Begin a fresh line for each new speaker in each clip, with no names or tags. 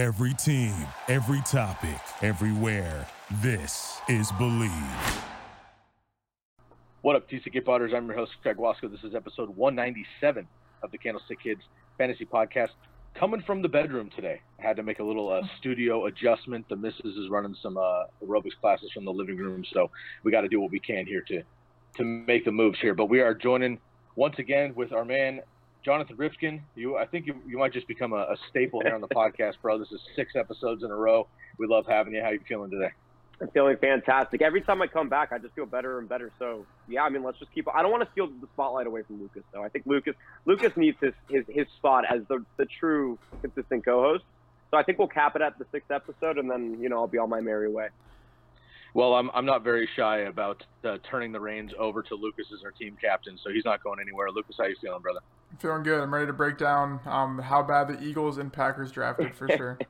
Every team, every topic, everywhere. This is Believe.
What up, TCK Potters? I'm your host, Craig Wasco. This is episode 197 of the Candlestick Kids Fantasy Podcast. Coming from the bedroom today. I had to make a little uh, studio adjustment. The missus is running some uh, aerobics classes from the living room, so we got to do what we can here to to make the moves here. But we are joining once again with our man Jonathan Rifkind, you I think you, you might just become a, a staple here on the podcast, bro. This is six episodes in a row. We love having you. How are you feeling today?
I'm feeling fantastic. Every time I come back, I just feel better and better. So yeah, I mean, let's just keep. I don't want to steal the spotlight away from Lukas, though. I think Lukas Lukas needs his his, his spot as the the true consistent co-host. So I think we'll cap it at the sixth episode, and then you know I'll be on my merry way.
Well, I'm I'm not very shy about uh, turning the reins over to Lukas as our team captain, so he's not going anywhere. Lukas, how you feeling, brother?
I'm feeling good. I'm ready to break down um, how bad the Eagles and Packers drafted for sure.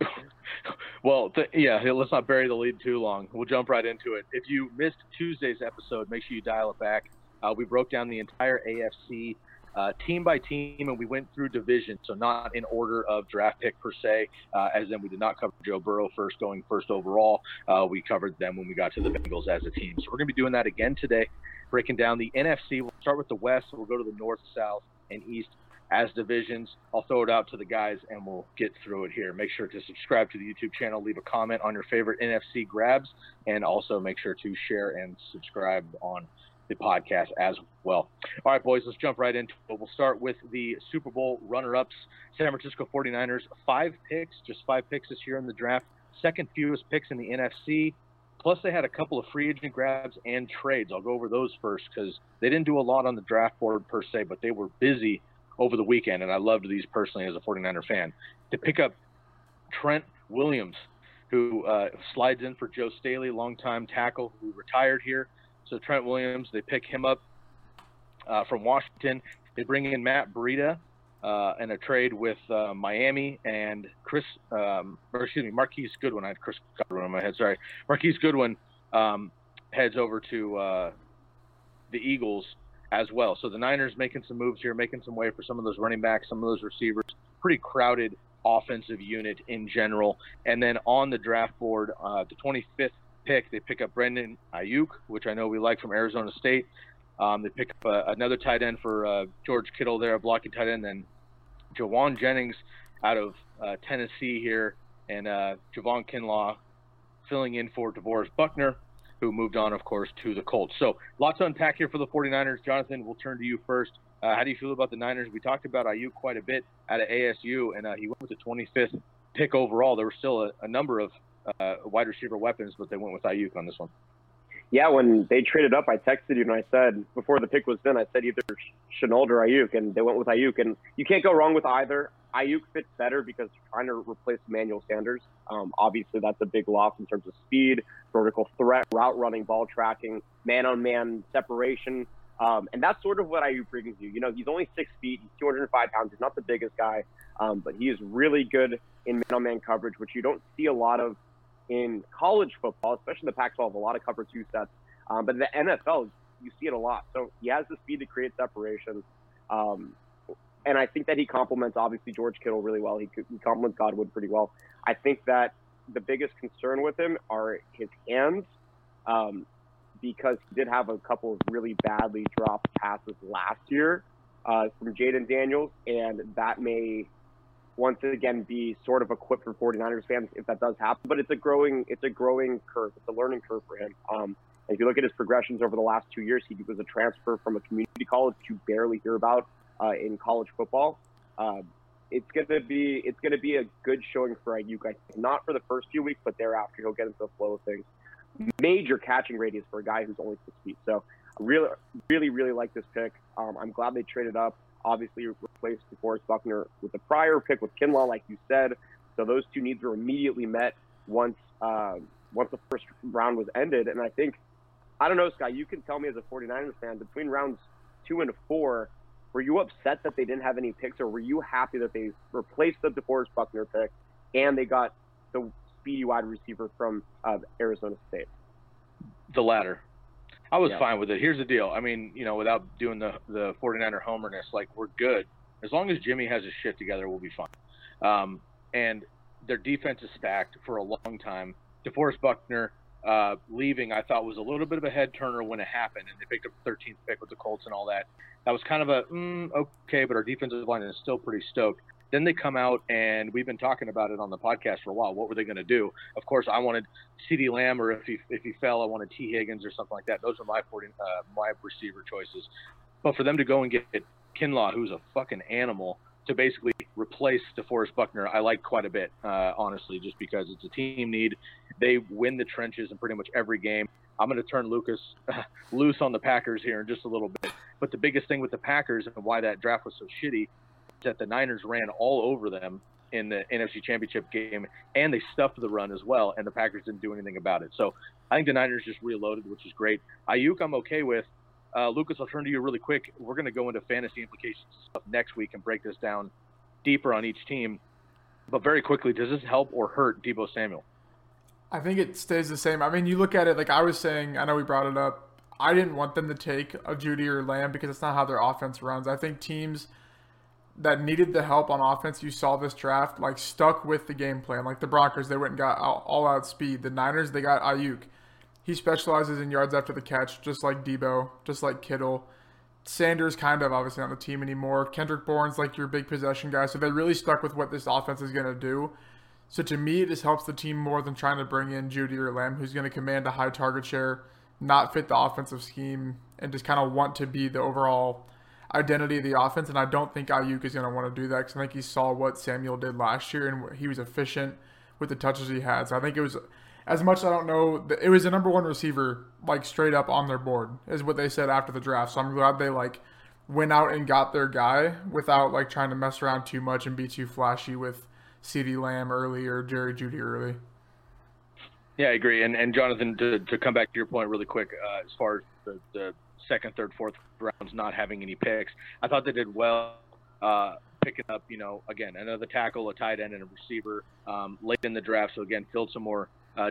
well, th- yeah, let's not bury the lead too long. We'll jump right into it. If you missed Tuesday's episode, make sure you dial it back. Uh, we broke down the entire AFC uh, team by team, and we went through division, so not in order of draft pick per se, uh, as in we did not cover Joe Burrow first, going first overall. Uh, we covered them when we got to the Bengals as a team. So we're going to be doing that again today, breaking down the NFC. We'll start with the West, we'll go to the North, South, and East as divisions. I'll throw it out to the guys and we'll get through it here. Make sure to subscribe to the YouTube channel, leave a comment on your favorite NFC grabs, and also make sure to share and subscribe on the podcast as well. All right, boys, let's jump right into it. We'll start with the Super Bowl runner ups San Francisco 49ers. Five picks, just five picks this year in the draft, second fewest picks in the NFC. Plus, they had a couple of free agent grabs and trades. I'll go over those first because they didn't do a lot on the draft board per se, but they were busy over the weekend, and I loved these personally as a 49er fan. To pick up Trent Williams, who uh, slides in for Joe Staley, longtime tackle who retired here. So Trent Williams, they pick him up uh, from Washington. They bring in Matt Breida uh, in a trade with uh, Miami and Chris, um, or excuse me, Marquise Goodwin. I had Chris Godwin in my head. Sorry, Marquise Goodwin um, heads over to uh, the Eagles as well. So the Niners making some moves here, making some way for some of those running backs, some of those receivers. Pretty crowded offensive unit in general. And then on the draft board, uh, the 25th pick, they pick up Brandon Aiyuk, which I know we like from Arizona State. Um, they pick up uh, another tight end for uh, George Kittle there, a blocking tight end. Then Jauan Jennings out of uh, Tennessee here, and uh, Javon Kinlaw filling in for DeForest Buckner who moved on, of course, to the Colts. So lots to unpack here for the 49ers. Jonathan, we'll turn to you first. Uh, how do you feel about the Niners? We talked about Aiyuk quite a bit out of ASU, and uh, he went with the 25th pick overall. There were still a, a number of uh, wide receiver weapons, but they went with Aiyuk on this one.
Yeah, when they traded up, I texted you and I said before the pick was done, I said either Shenault or Aiyuk, and they went with Aiyuk, And you can't go wrong with either. Ayuk fits better because trying to replace Emmanuel Sanders. Um, obviously, that's a big loss in terms of speed, vertical threat, route running, ball tracking, man on man separation. Um, and that's sort of what Aiyuk brings you. You know, he's only six feet, he's 205 pounds, he's not the biggest guy, um, but he is really good in man on man coverage, which you don't see a lot of in college football, especially the Pac 12, a lot of cover two sets. Um, but the NFL, you see it a lot. So he has the speed to create separation. Um, and I think that he complements obviously George Kittle really well. He, he complements Godwin pretty well. I think that the biggest concern with him are his hands, um, because he did have a couple of really badly dropped passes last year uh, from Jayden Daniels, and that may once again be sort of equipped for 49ers fans if that does happen. But it's a growing it's a growing curve. It's a learning curve for him. Um, if you look at his progressions over the last two years, he was a transfer from a community college you barely hear about uh, in college football. Um, it's gonna be it's gonna be a good showing for Aiyuk. I not for the first few weeks, but thereafter he'll get into the flow of things. Major catching radius for a guy who's only six feet. So I really, really, really like this pick. Um, I'm glad they traded up. Obviously replaced DeForest Buckner with the prior pick with Kinlaw, like you said. So those two needs were immediately met once uh, once the first round was ended. And I think I don't know, Sky. You can tell me as a 49ers fan between rounds two and four were you upset that they didn't have any picks, or were you happy that they replaced the DeForest Buckner pick and they got the speedy wide receiver from uh, Arizona State?
The latter. I was yeah. fine with it. Here's the deal. I mean, you know, without doing the the 49er homerness, like we're good as long as Jimmy has his shit together, we'll be fine. Um, and their defense is stacked for a long time. DeForest Buckner uh, leaving, I thought was a little bit of a head turner when it happened, and they picked up the 13th pick with the Colts and all that. That was kind of a mm, okay, but our defensive line is still pretty stoked. Then they come out, and we've been talking about it on the podcast for a while. What were they going to do? Of course, I wanted CeeDee Lamb, or if he if he fell, I wanted Tee Higgins or something like that. Those were my 40, uh, my receiver choices. But for them to go and get Kinlaw, who's a fucking animal, to basically replace DeForest Buckner, I like quite a bit, uh, honestly, just because it's a team need. They win the trenches in pretty much every game. I'm going to turn Lukas loose on the Packers here in just a little bit. But the biggest thing with the Packers and why that draft was so shitty is that the Niners ran all over them in the NFC Championship game, and they stuffed the run as well, and the Packers didn't do anything about it. So I think the Niners just reloaded, which is great. Aiyuk, I'm okay with. Uh, Lukas, I'll turn to you really quick. We're going to go into fantasy implications next week and break this down deeper on each team. But very quickly, does this help or hurt Deebo Samuel?
I think it stays the same. I mean, you look at it like I was saying. I know we brought it up. I didn't want them to take a Jeudy or Lamb because it's not how their offense runs. I think teams that needed the help on offense, you saw this draft, like stuck with the game plan. Like the Broncos, they went and got all out speed. The Niners, they got Aiyuk. He specializes in yards after the catch, just like Deebo, just like Kittle. Sanders kind of obviously on the team anymore. Kendrick Bourne's like your big possession guy. So they really stuck with what this offense is going to do. So to me, this helps the team more than trying to bring in Jeudy or Lamb, who's going to command a high target share, not fit the offensive scheme, and just kind of want to be the overall identity of the offense. And I don't think Aiyuk is going to want to do that because I think he saw what Samuel did last year and he was efficient with the touches he had. So I think it was as much as I don't know, it was a number one receiver, like straight up on their board, is what they said after the draft. So I'm glad they like went out and got their guy without like trying to mess around too much and be too flashy with CeeDee Lamb early or Jerry Jeudy early.
Yeah, I agree. And and Jonathan, to, to come back to your point really quick, uh, as far as the, the second, third, fourth rounds not having any picks, I thought they did well. Uh, picking up, you know, again, another tackle, a tight end, and a receiver um, late in the draft. So again, filled some more uh,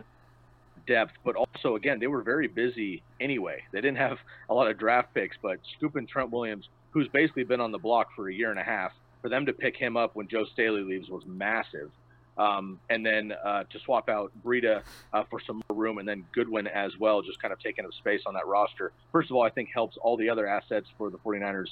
depth, but also again they were very busy anyway. They didn't have a lot of draft picks, but scooping Trent Williams, who's basically been on the block for a year and a half, for them to pick him up when Joe Staley leaves was massive. Um, and then uh, to swap out Breida uh, for some more room, and then Goodwin as well, just kind of taking up space on that roster. First of all, I think helps all the other assets for the 49ers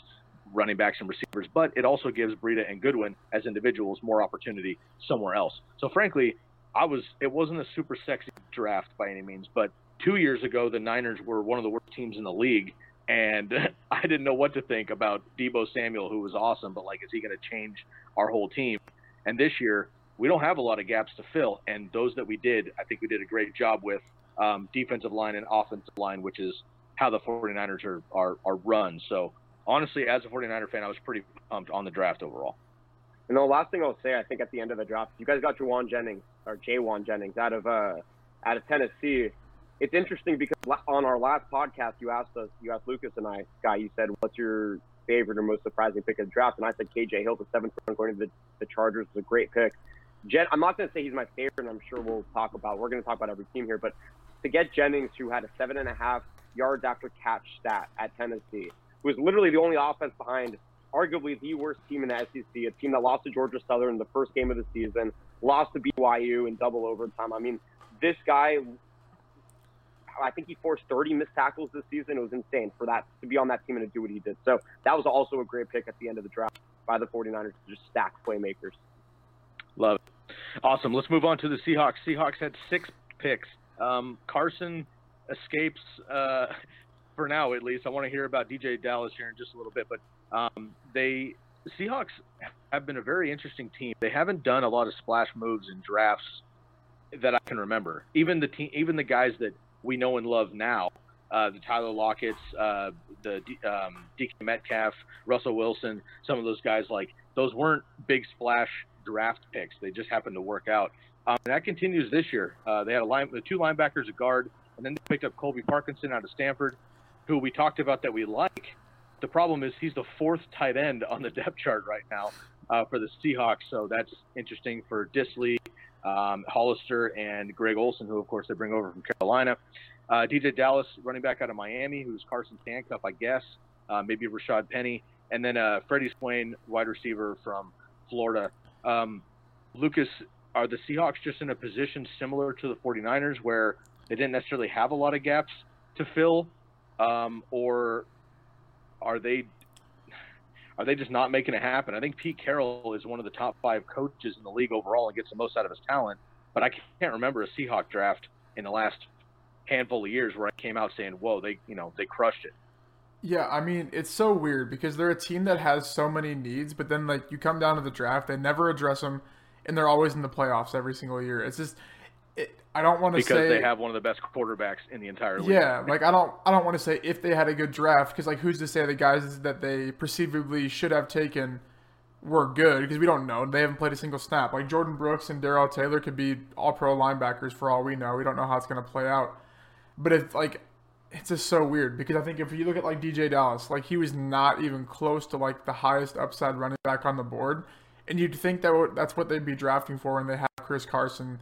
running backs and receivers, but it also gives Breida and Goodwin as individuals more opportunity somewhere else. So frankly, I was it wasn't a super sexy draft by any means, but two years ago the Niners were one of the worst teams in the league, and I didn't know what to think about Deebo Samuel, who was awesome, but like, is he going to change our whole team? And this year we don't have a lot of gaps to fill, and those that we did, I think we did a great job with um, defensive line and offensive line, which is how the 49ers are, are, are run. So honestly, as a 49er fan, I was pretty pumped on the draft overall.
And the last thing I'll say, I think at the end of the draft, you guys got Jauan Jennings or Jaywan Jennings out of uh, out of Tennessee. It's interesting because on our last podcast, you asked us, you asked Lukas and I, Guy, you said, "What's your favorite or most surprising pick of the draft?" And I said KJ Hill, the seventh round, going to the, the Chargers, is a great pick. Jen, I'm not going to say he's my favorite, and I'm sure we'll talk about. We're going to talk about every team here, but to get Jennings, who had a seven and a half yards after catch stat at Tennessee, who was literally the only offense behind arguably the worst team in the SEC, a team that lost to Georgia Southern in the first game of the season, lost to BYU in double overtime. I mean, this guy, I think he forced 30 missed tackles this season. It was insane for that to be on that team and to do what he did. So that was also a great pick at the end of the draft by the 49ers to just stack playmakers.
Love it. Awesome. Let's move on to the Seahawks. Seahawks had six picks. Um, Carson escapes uh, for now, at least. I want to hear about DeeJay Dallas here in just a little bit, but um, they Seahawks have been a very interesting team. They haven't done a lot of splash moves and drafts that I can remember. Even the team, even the guys that we know and love now, uh, the Tyler Lockett's, uh, the um, DK Metcalf, Russell Wilson, some of those guys like those weren't big splash draft picks. They just happened to work out. Um, and that continues this year. Uh, they had a line, the two linebackers, a guard, and then they picked up Colby Parkinson out of Stanford, who we talked about that we like the problem is he's the fourth tight end on the depth chart right now uh, for the Seahawks. So that's interesting for Dissly, um, Hollister, and Greg Olsen, who, of course, they bring over from Carolina. Uh, DeeJay Dallas, running back out of Miami, who's Carson handcuff, I guess. Uh, maybe Rashad Penny. And then uh, Freddie Swain, wide receiver from Florida. Um, Lukas, are the Seahawks just in a position similar to the 49ers where they didn't necessarily have a lot of gaps to fill, um, or are they are they just not making it happen? I think Pete Carroll is one of the top five coaches in the league overall and gets the most out of his talent. But I can't remember a Seahawk draft in the last handful of years where I came out saying, "Whoa, they you know they crushed it."
Yeah, I mean, it's so weird because they're a team that has so many needs, but then like you come down to the draft, they never address them, and they're always in the playoffs every single year. It's just, it, I don't want to say.
because
say
they have one of the best quarterbacks in the entire league.
Yeah, like I don't, I don't want to say if they had a good draft because like who's to say the guys that they perceivably should have taken were good because we don't know. They haven't played a single snap. Like Jordyn Brooks and Darrell Taylor could be all pro linebackers for all we know. We don't know how it's going to play out. But it's like it's just so weird because I think if you look at like DeeJay Dallas, like he was not even close to like the highest upside running back on the board, and you'd think that that's what they'd be drafting for when they have Chris Carson,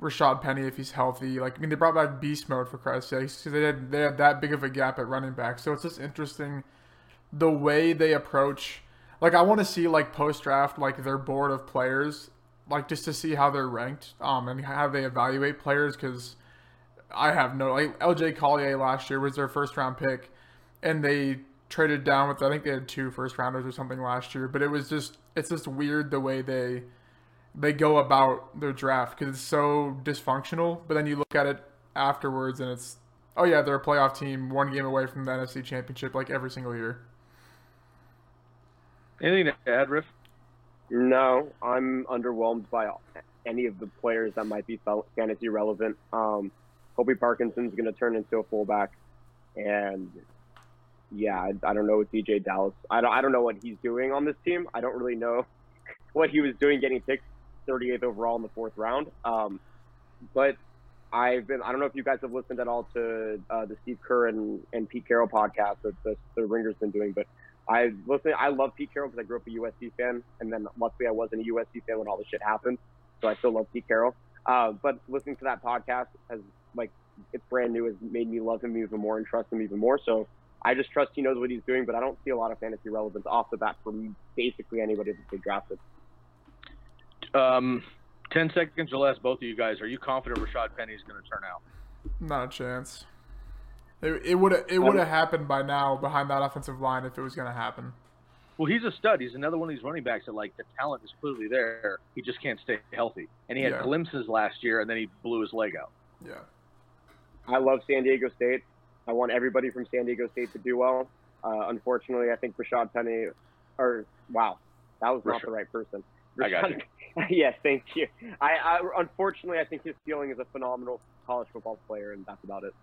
Rashad Penny if he's healthy. Like I mean, they brought back beast mode for Christ's sake because they had they had that big of a gap at running back. So it's just interesting the way they approach. Like I want to see like post draft like their board of players, like just to see how they're ranked, um, and how they evaluate players because I have no like LJ Collier last year was their first round pick, and they traded down with I think they had two first rounders or something last year. But it was just it's just weird the way they they go about their draft because it's so dysfunctional. But then you look at it afterwards and it's oh yeah they're a playoff team, one game away from the NFC Championship like every single year.
Anything to add, Riff?
No, I'm underwhelmed by any of the players that might be fantasy relevant. Um, Colby Parkinson's going to turn into a fullback, and yeah, I, I, don't know with DeeJay Dallas. I don't I don't know what he's doing on this team. I don't really know what he was doing getting picked 38th overall in the fourth round. Um, but I've been I don't know if you guys have listened at all to uh, the Steve Kerr and, and Pete Carroll podcast that the, the Ringer's been doing, but I listen. I love Pete Carroll because I grew up a USC fan, and then luckily I wasn't a USC fan when all this shit happened, so I still love Pete Carroll. Uh, but listening to that podcast has like it's brand new has made me love him even more and trust him even more. So I just trust he knows what he's doing, but I don't see a lot of fantasy relevance off the bat from basically anybody that they drafted.
Um, ten seconds or less, both of you guys. Are you confident Rashad Penny is going to turn out?
Not a chance. It would it would have happened by now behind that offensive line if it was going to happen.
Well, he's a stud. He's another one of these running backs that like the talent is clearly there. He just can't stay healthy. And he had yeah. glimpses last year, and then he blew his leg out.
Yeah.
I love San Diego State. I want everybody from San Diego State to do well. Uh, unfortunately, I think Rashad Penny, or wow, that was not Rashad. the right person.
I got you.
yes, thank you. I, I unfortunately I think his ceiling is a phenomenal college football player, and that's about it.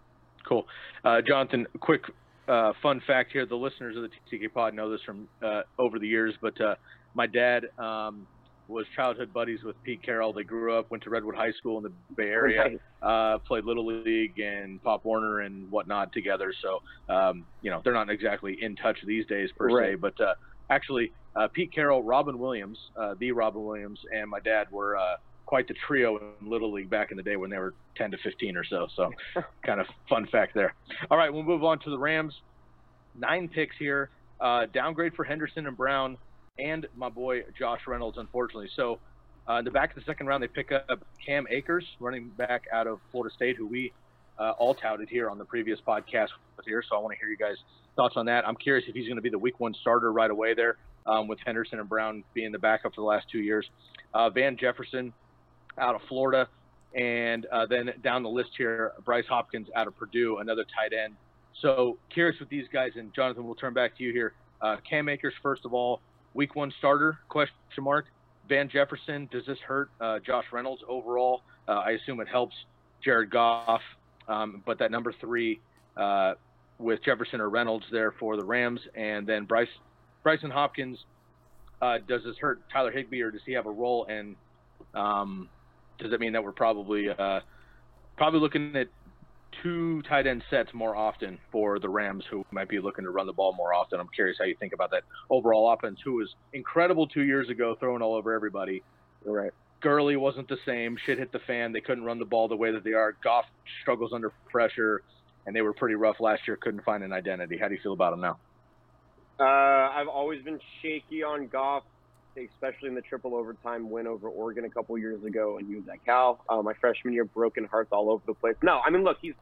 Cool, uh, Jonathan. Quick uh, fun fact here: the listeners of the TK Pod know this from uh, over the years, but uh, my dad um, was childhood buddies with Pete Carroll. They grew up, went to Redwood High School in the Bay Area, uh, played Little League and Pop Warner and whatnot together. So, um, you know, they're not exactly in touch these days per right. se. But uh, actually, uh, Pete Carroll, Robin Williams, uh, the Robin Williams, and my dad were uh, quite the trio in Little League back in the day when they were 10 to 15 or so. So, kind of fun fact there. All right, we'll move on to the Rams. Nine picks here. Uh, downgrade for Henderson and Brown and my boy Josh Reynolds, unfortunately. So uh, in the back of the second round, they pick up Cam Akers, running back out of Florida State, who we uh, all touted here on the previous podcast here. So I want to hear you guys' thoughts on that. I'm curious if he's going to be the week one starter right away there, um, with Henderson and Brown being the backup for the last two years. Uh, Van Jefferson out of Florida. And uh, then down the list here, Bryce Hopkins out of Purdue, another tight end. So curious with these guys, and Jonathan, we'll turn back to you here. Uh, Cam Akers, first of all, week one starter? Question mark. Van Jefferson, does this hurt uh, Josh Reynolds overall? Uh, I assume it helps Jared Goff, um, but that number three uh, with Jefferson or Reynolds there for the Rams, and then Bryce Brycen Hopkins. Uh, does this hurt Tyler Higbee, or does he have a role? And um, does that mean that we're probably uh, probably looking at two tight end sets more often for the Rams, who might be looking to run the ball more often. I'm curious how you think about that overall offense, who was incredible two years ago, throwing all over everybody.
Right.
Gurley wasn't the same. Shit hit the fan. They couldn't run the ball the way that they are. Goff struggles under pressure, and they were pretty rough last year. Couldn't find an identity. How do you feel about them now?
Uh, I've always been shaky on Goff especially in the triple overtime win over Oregon a couple years ago, and he was at Cal. Uh, my freshman year, broken hearts all over the place. No, I mean, look, he's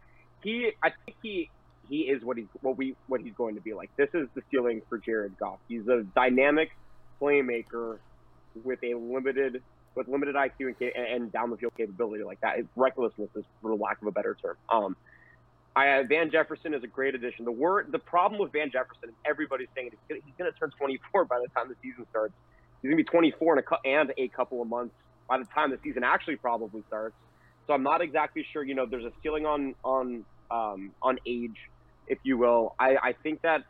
he. I think he he is what he's what we what he's going to be like. This is the ceiling for Jared Goff. He's a dynamic playmaker with a limited with limited IQ and, and down the field capability like that. Recklessness is for lack of a better term. Um, I, Van Jefferson is a great addition. The word, the problem with Van Jefferson, and everybody's saying he's going to turn 24 by the time the season starts. He's going to be 24 and a, and a couple of months by the time the season actually probably starts. So I'm not exactly sure. You know, there's a ceiling on on um, on age, if you will. I, I think that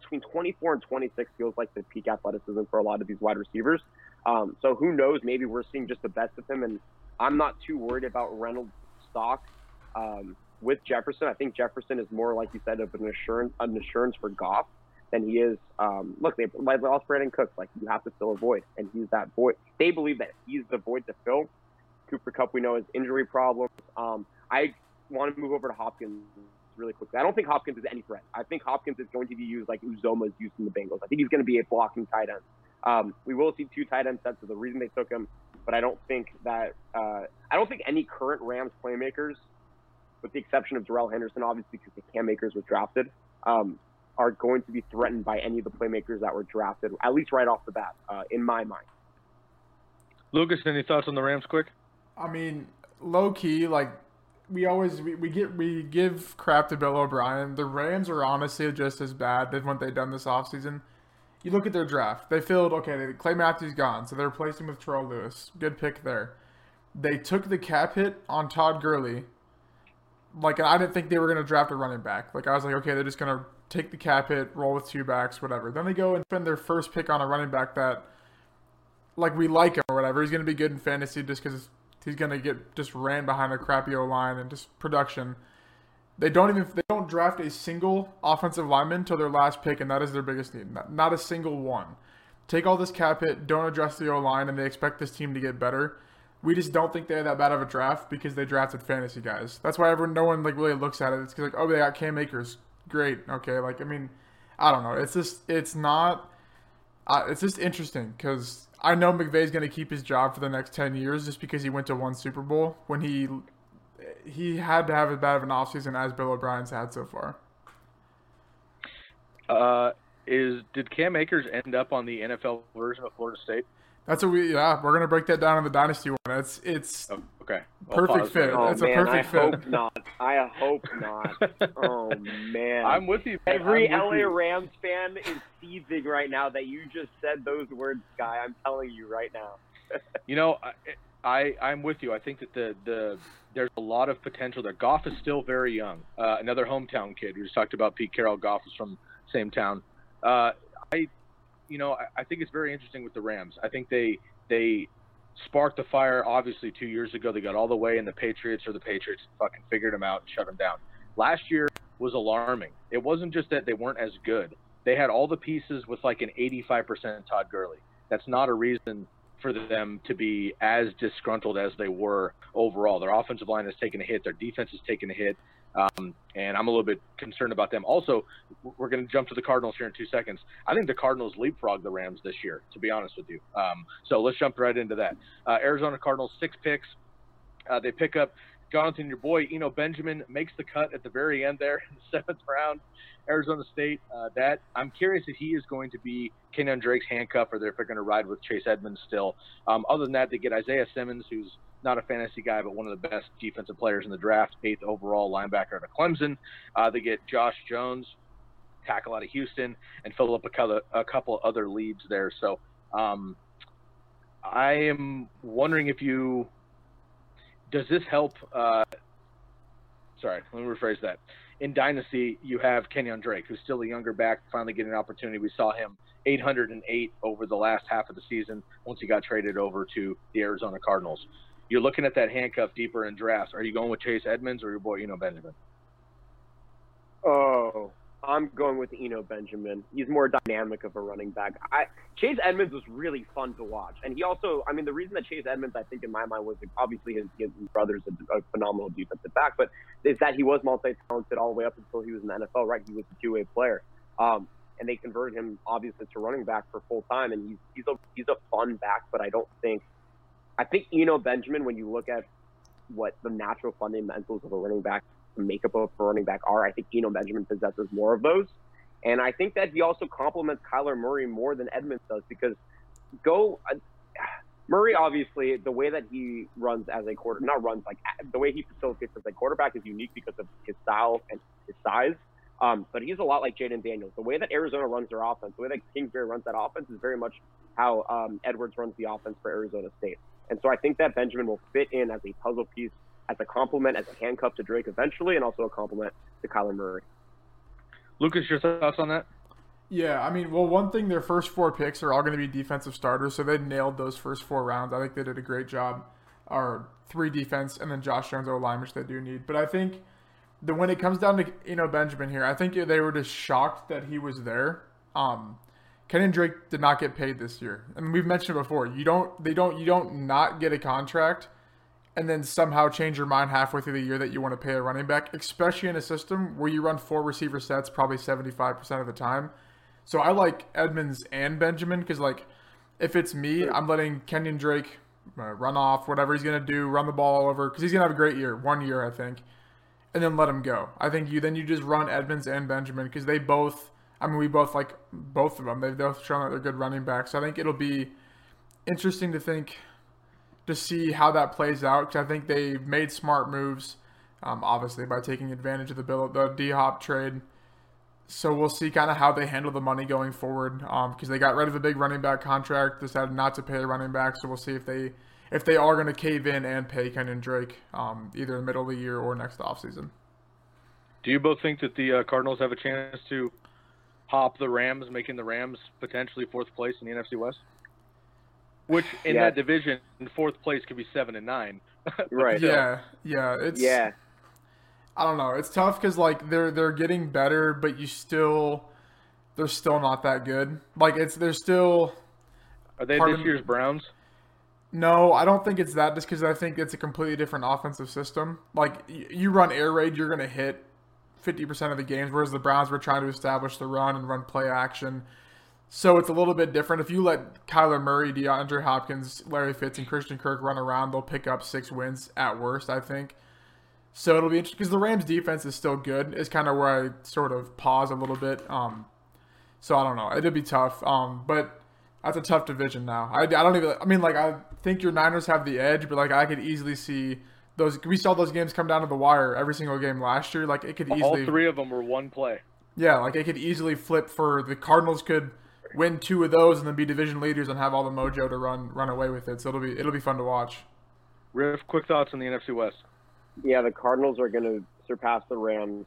between 24 and 26 feels like the peak athleticism for a lot of these wide receivers. Um, so who knows? Maybe we're seeing just the best of him, and I'm not too worried about Reynolds' stock. Um, with Jefferson, I think Jefferson is more, like you said, of an assurance, an assurance for Goff than he is. Um, look, they lost Brandin Cooks. Like you have to fill a void, and he's that void. They believe that he's the void to fill. Cooper Kupp, we know, has injury problems. Um, I want to move over to Hopkins really quickly. I don't think Hopkins is any threat. I think Hopkins is going to be used like Uzomah is used in the Bengals. I think he's going to be a blocking tight end. Um, we will see two tight end sets of the reason they took him, but I don't think that uh, I don't think any current Rams playmakers, with the exception of Darrell Henderson, obviously because the Cam Akers was drafted, um, are going to be threatened by any of the playmakers that were drafted, at least right off the bat, uh, in my mind.
Lukas, any thoughts on the Rams, quick?
I mean, low key, like we always we, we get we give crap to Bill O'Brien. The Rams are honestly just as bad than what they've done this offseason. You look at their draft. They filled okay, Clay Matthews gone, so they're replacing with Terrell Lewis. Good pick there. They took the cap hit on Todd Gurley. Like I didn't think they were gonna draft a running back. Like I was like, okay, they're just gonna take the cap hit, roll with two backs, whatever. Then they go and spend their first pick on a running back that like we like him or whatever. He's gonna be good in fantasy just because he's gonna get just ran behind a crappy O line and just production. They don't even they don't draft a single offensive lineman till their last pick, and that is their biggest need. Not, not a single one. Take all this cap hit, don't address the O line, and they expect this team to get better. We just don't think they're that bad of a draft because they drafted fantasy guys. That's why everyone, no one like really looks at it. It's like, oh, they got Cam Akers, great, okay. Like, I mean, I don't know. It's just, it's not. Uh, it's just interesting because I know McVay's going to keep his job for the next ten years just because he went to one Super Bowl when he he had to have as bad of an offseason as Bill O'Brien's had so far.
Uh, is did Cam Akers end up on the NFL version of Florida State?
That's what we yeah we're gonna break that down in the dynasty one. It's it's
oh, okay.
perfect fit.
Oh,
it's
man,
a perfect
I
fit.
hope not. I hope not. oh man.
I'm with you.
Every
with
LA
you.
Rams fan is seething right now that you just said those words, Guy. I'm telling you right now.
You know, I, I I'm with you. I think that the the there's a lot of potential there. Goff is still very young. Uh, another hometown kid. We just talked about Pete Carroll. Goff is from same town. Uh, I, you know, I, I think it's very interesting with the Rams. I think they they sparked the fire obviously two years ago. They got all the way, and the Patriots or the Patriots fucking figured them out and shut them down. Last year was alarming. It wasn't just that they weren't as good. They had all the pieces with like an 85% Todd Gurley. That's not a reason for them to be as disgruntled as they were overall. Their offensive line has taken a hit. Their defense has taken a hit. Um, and I'm a little bit concerned about them. Also, we're going to jump to the Cardinals here in two seconds. I think the Cardinals leapfrog the Rams this year, to be honest with you. Um, so let's jump right into that. Uh, Arizona Cardinals, six picks. Uh, they pick up Jonathan, your boy, Eno Benjamin, makes the cut at the very end there in the seventh round. Arizona State, uh, that I'm curious if he is going to be Kenyan Drake's handcuff or if they're going to ride with Chase Edmonds still. Um, other than that, they get Isaiah Simmons, who's not a fantasy guy, but one of the best defensive players in the draft, eighth overall linebacker of Clemson. Uh, they get Josh Jones, tackle out of Houston, and fill up a couple, a couple other leads there. So um, I am wondering if you does this help? Uh, sorry, let me rephrase that. In Dynasty, you have Kenyan Drake, who's still a younger back, finally getting an opportunity. We saw him 808 over the last half of the season once he got traded over to the Arizona Cardinals. You're looking at that handcuff deeper in drafts. Are you going with Chase Edmonds or your boy you know, Benjamin?
Oh, I'm going with Eno Benjamin. He's more dynamic of a running back. I, Chase Edmonds was really fun to watch, and he also, I mean, the reason that Chase Edmonds, I think, in my mind, was obviously his, his brother's a, a phenomenal defensive back, but is that he was multi-talented all the way up until he was in the NFL. Right, he was a two-way player. Um, and they converted him obviously to running back for full time, and he's he's a he's a fun back, but I don't think I think Eno Benjamin when you look at what the natural fundamentals of a running back, makeup of a running back are, I think Eno Benjamin possesses more of those. And I think that he also complements Kyler Murray more than Edmonds does because go uh, Murray obviously the way that he runs as a quarter not runs like the way he facilitates as a quarterback is unique because of his style and his size. Um, but he's a lot like Jayden Daniels. The way that Arizona runs their offense, the way that Kingsbury runs that offense is very much how um, Edwards runs the offense for Arizona State. And so I think that Benjamin will fit in as a puzzle piece, as a compliment, as a handcuff to Drake eventually, and also a compliment to Kyler Murray.
Lukas, your thoughts on that?
Yeah, I mean, well, one thing, their first four picks are all going to be defensive starters, so they nailed those first four rounds. I think they did a great job. Our three defense, and then Josh Jones O line, which they do need. But I think the when it comes down to you know Benjamin here, I think they were just shocked that he was there. Um, Kenyan Drake did not get paid this year, and we've mentioned it before. You don't, they don't, you don't not get a contract, and then somehow change your mind halfway through the year that you want to pay a running back, especially in a system where you run four receiver sets probably seventy five percent of the time. So I like Edmonds and Benjamin because like if it's me, I'm letting Kenyan Drake uh, run off whatever he's gonna do, run the ball over because he's gonna have a great year, one year I think, and then let him go. I think you then you just run Edmonds and Benjamin because they both. I mean, we both like both of them. They've both shown that they're good running backs. So I think it'll be interesting to think to see how that plays out because I think they've made smart moves, um, obviously by taking advantage of the bill the D Hop trade so we'll see kind of how they handle the money going forward because um, they got rid of a big running back contract, decided not to pay a running back. So we'll see if they if they are going to cave in and pay Kenyan Drake um, either in the middle of the year or next offseason.
Do you both think that the uh, Cardinals have a chance to hop the Rams, making the Rams potentially fourth place in the NFC West? Which in yeah. that division, fourth place could be seven and nine.
right.
Yeah. Yeah. It's
yeah.
I don't know. It's tough because like they're they're getting better, but you still they're still not that good. Like it's they're still.
Are they this year's Browns?
No, I don't think it's that. Just because I think it's a completely different offensive system. Like you run air raid, you're gonna hit fifty percent of the games, whereas the Browns were trying to establish the run and run play action. So it's a little bit different. If you let Kyler Murray, DeAndre Hopkins, Larry Fitz, and Christian Kirk run around, they'll pick up six wins at worst. I think. So it'll be interesting because the Rams defense is still good. Is kind of where I sort of pause a little bit. Um, so I don't know. It'll be tough. Um, but that's a tough division now. I, I don't even. I mean, like I think your Niners have the edge, but like I could easily see those. We saw those games come down to the wire every single game last year. Like it could easily.
All three of them were one play.
Yeah, like it could easily flip for the Cardinals could win two of those and then be division leaders and have all the mojo to run run away with it. So it'll be it'll be fun to watch.
Riff, quick thoughts on the NFC West.
Yeah, the Cardinals are going to surpass the Rams.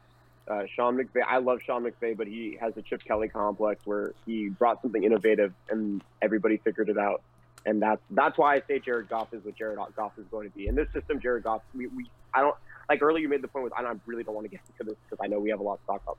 Uh, Sean McVay, I love Sean McVay, but he has a Chip Kelly complex where he brought something innovative and everybody figured it out. And that's that's why I say Jared Goff is what Jared Goff is going to be. In this system, Jared Goff, we, we I don't like earlier you made the point with I, don't, I really don't want to get into this because I know we have a lot of stock up.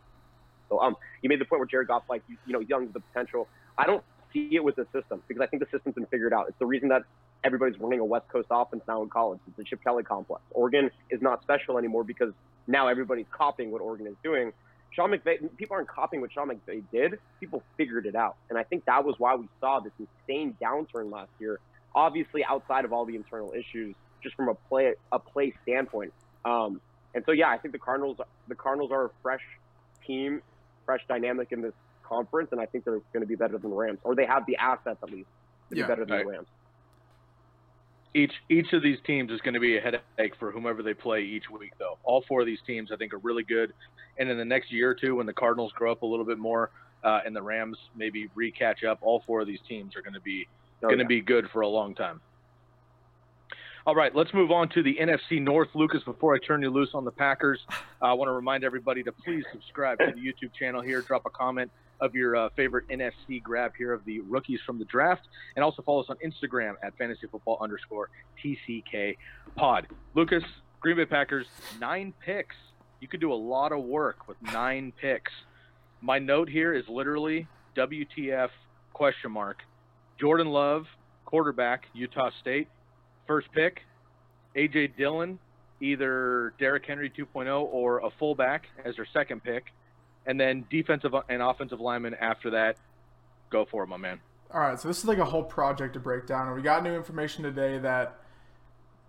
So um, you made the point where Jared Goff, like you, you know, young the potential. I don't see it with the system because I think the system's been figured out. It's the reason that everybody's running a West Coast offense now in college. It's the Chip Kelly complex. Oregon is not special anymore because now everybody's copying what Oregon is doing. Sean McVay, people aren't copying what Sean McVay did. People figured it out, and I think that was why we saw this insane downturn last year. Obviously, outside of all the internal issues, just from a play a play standpoint. Um, and so, yeah, I think the Cardinals the Cardinals are a fresh team, fresh dynamic in this conference, and I think they're going to be better than the Rams, or they have the assets at least to yeah, be better than right. the Rams.
Each each of these teams is going to be a headache for whomever they play each week though. All four of these teams i think are really good. And in the next year or two when the cardinals grow up a little bit more uh, and the rams maybe recatch up all four of these teams are going to be oh, going to yeah. be good for a long time all right, let's move on to the NFC North. Lukas, before I turn you loose on the Packers, I want to remind everybody to please subscribe to the YouTube channel here. Drop a comment of your uh, favorite NFC grab here of the rookies from the draft, and also follow us on Instagram at fantasy football underscore TCK pod. Lukas, Green Bay Packers, nine picks. You could do a lot of work with nine picks. My note here is literally WTF question mark. Jordan Love, quarterback, Utah State. First pick, AJ Dillon, either Derrick Henry 2.0 or a fullback as their second pick. and then defensive and offensive linemen after that. Go for it, my man.
All right, so this is like a whole project to break down, and we got new information today that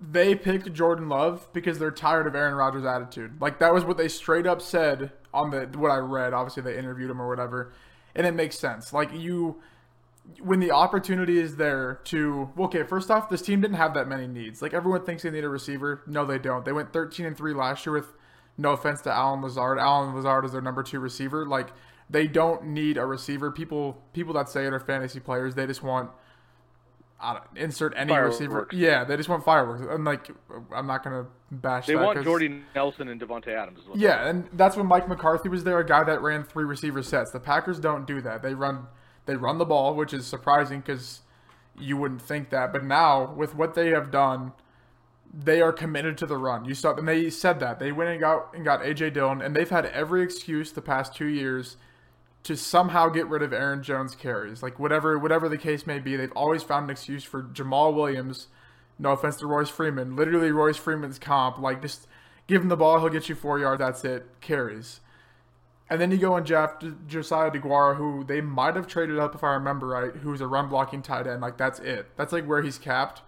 they picked Jordan Love because they're tired of Aaron Rodgers' attitude. Like that was what they straight up said on the what I read. Obviously, they interviewed him or whatever, and it makes sense. Like you, when the opportunity is there to okay, first off, this team didn't have that many needs. Like everyone thinks they need a receiver. No, they don't. They went 13 and three last year with no offense to Allen Lazard. Allen Lazard is their number two receiver. Like they don't need a receiver. People people that say it are fantasy players. They just want I don't, insert any
Fireworks.
receiver. Yeah, they just want fireworks. And like, I'm not gonna bash.
They
that
want
'cause-
Jordy Nelson and Davante Adams.
Yeah, and that's when Mike McCarthy was there, a guy that ran three receiver sets. The Packers don't do that. They run they run the ball, which is surprising because you wouldn't think that. But now with what they have done, they are committed to the run. You saw, and they said that they went and got and got AJ Dillon, and they've had every excuse the past two years to somehow get rid of Aaron Jones carries. Like whatever whatever the case may be, they've always found an excuse for Jamaal Williams. No offense to Royce Freeman, literally Royce Freeman's comp. Like just give him the ball, he'll get you four yards. That's it. Carries. And then you go and draft Josiah DeGuara, who they might have traded up if I remember right, who's a run blocking tight end. Like that's it. That's like where he's capped.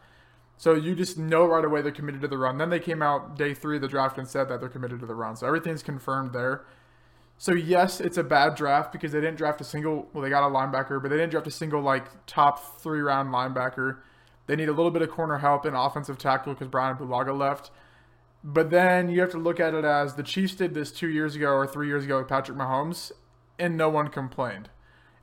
So you just know right away they're committed to the run. Then they came out day three of the draft and said that they're committed to the run. So everything's confirmed there. So yes, it's a bad draft because they didn't draft a single. Well, they got a linebacker, but they didn't draft a single like top three round linebacker. They need a little bit of corner help and offensive tackle because Bryan Bulaga left. But then you have to look at it as the Chiefs did this two years ago or three years ago with Patrick Mahomes, and no one complained.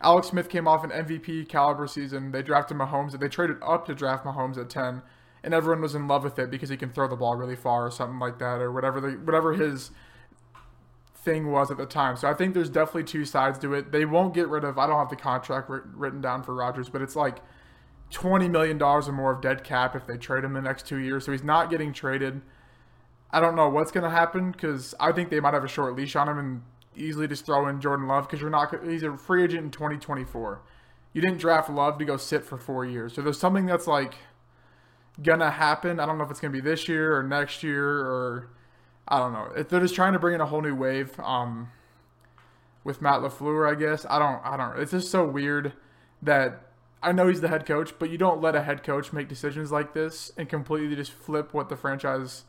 Alex Smith came off an MVP caliber season. They drafted Mahomes. They traded up to draft Mahomes at ten, and everyone was in love with it because he can throw the ball really far or something like that, or whatever the whatever his thing was at the time. So I think there's definitely two sides to it. They won't get rid of. I don't have the contract written down for Rodgers, but it's like twenty million dollars or more of dead cap if they trade him the next two years. So he's not getting traded. I don't know what's going to happen because I think they might have a short leash on him and easily just throw in Jordan Love because you're not. He's a free agent in 2024. You didn't draft Love to go sit for four years. So there's something that's like gonna happen. I don't know if it's gonna be this year or next year or I don't know. If they're just trying to bring in a whole new wave. Um, with Matt Lafleur, I guess I don't. I don't. It's just so weird that I know he's the head coach, but you don't let a head coach make decisions like this and completely just flip what the franchise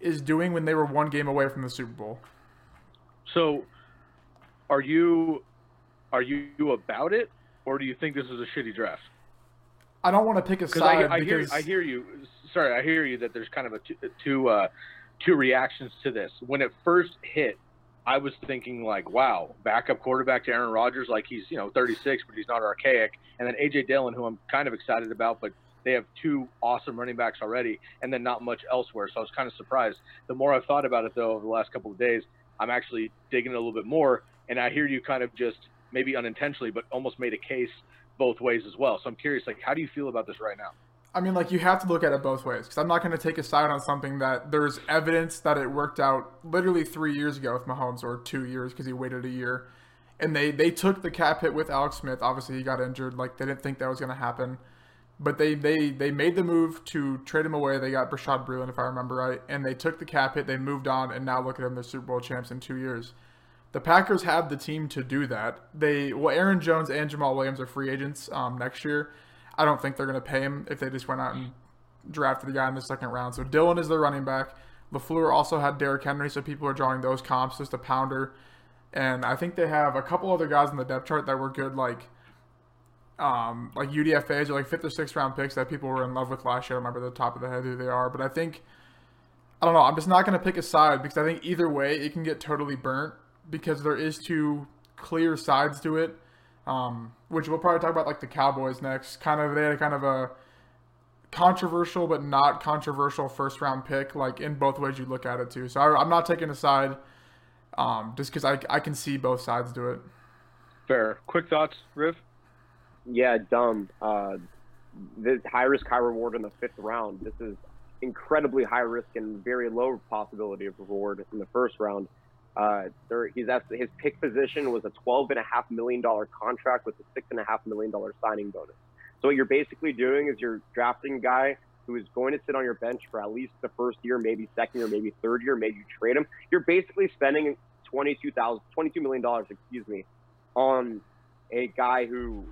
is doing when they were one game away from the Super Bowl.
So, are you are you about it, or do you think this is a shitty draft?
I don't want to pick a side
I, I hear I hear you. Sorry, I hear you that there's kind of a two, two uh, two reactions to this. When it first hit, I was thinking like, wow, backup quarterback to Aaron Rodgers, like he's you know 36, but he's not archaic. And then AJ Dillon, who I'm kind of excited about, but they have two awesome running backs already, and then not much elsewhere. So I was kind of surprised. The more I've thought about it though over the last couple of days, I'm actually digging it a little bit more, and I hear you kind of just maybe unintentionally, but almost made a case both ways as well. So I'm curious, like, how do you feel about this right now?
I mean, like you have to look at it both ways because I'm not going to take a side on something that there's evidence that it worked out literally three years ago with Mahomes or two years because he waited a year, and they they took the cap hit with Alex Smith. Obviously, he got injured. Like they didn't think that was going to happen, but they they they made the move to trade him away. They got Bashaud Breeland, if I remember right, and they took the cap hit. They moved on, and now look at them, they're Super Bowl champs in two years. The Packers have the team to do that. They well, Aaron Jones and Jamaal Williams are free agents um, next year. I don't think they're going to pay him if they just went out and drafted the guy in the second round. So Dillon is the running back. Lafleur also had Derrick Henry, so people are drawing those comps, just a pounder. And I think they have a couple other guys on the depth chart that were good, like um, like UDFA's or like fifth or sixth round picks that people were in love with last year. I remember the top of the head who they are, but I think I don't know. I'm just not going to pick a side because I think either way it can get totally burnt because there is two clear sides to it. Um, which we'll probably talk about like the Cowboys next. Kind of they had a kind of a controversial but not controversial first round pick, like in both ways you look at it too. So I, I'm not taking a side, um, just because I I can see both sides do it.
Fair. Quick thoughts, Riff?
Yeah, dumb. Uh, this high risk, high reward in the fifth round. This is incredibly high risk and very low possibility of reward in the first round. Uh, there, he's asked, his pick position was a twelve and a half million dollar contract with a six and a half million dollar signing bonus. So what you're basically doing is you're drafting a guy who is going to sit on your bench for at least the first year, maybe second year, maybe third year, maybe you trade him. You're basically spending $22,000, $22 million, excuse me, on a guy who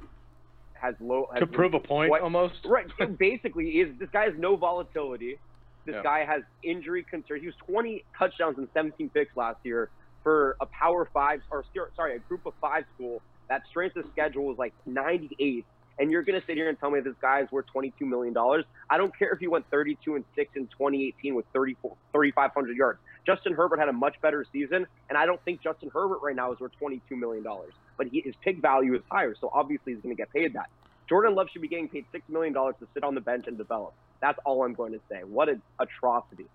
has low. Has
to prove a point,
what-
almost.
Right. Basically, is this guy has no volatility. This
Yeah.
guy has injury concerns. He was 20 touchdowns and 17 picks last year for a Power Five, or sorry, a Group of Five school. That strength of schedule was like 98. And you're going to sit here and tell me this guy is worth 22 million dollars? I don't care if he went 32 and six in 2018 with 34 3,500 yards. Justin Herbert had a much better season, and I don't think Justin Herbert right now is worth 22 million dollars. But he, his pick value is higher, so obviously he's going to get paid that. Jordan Love should be getting paid six million dollars to sit on the bench and develop. That's all I'm going to say. What an atrocity!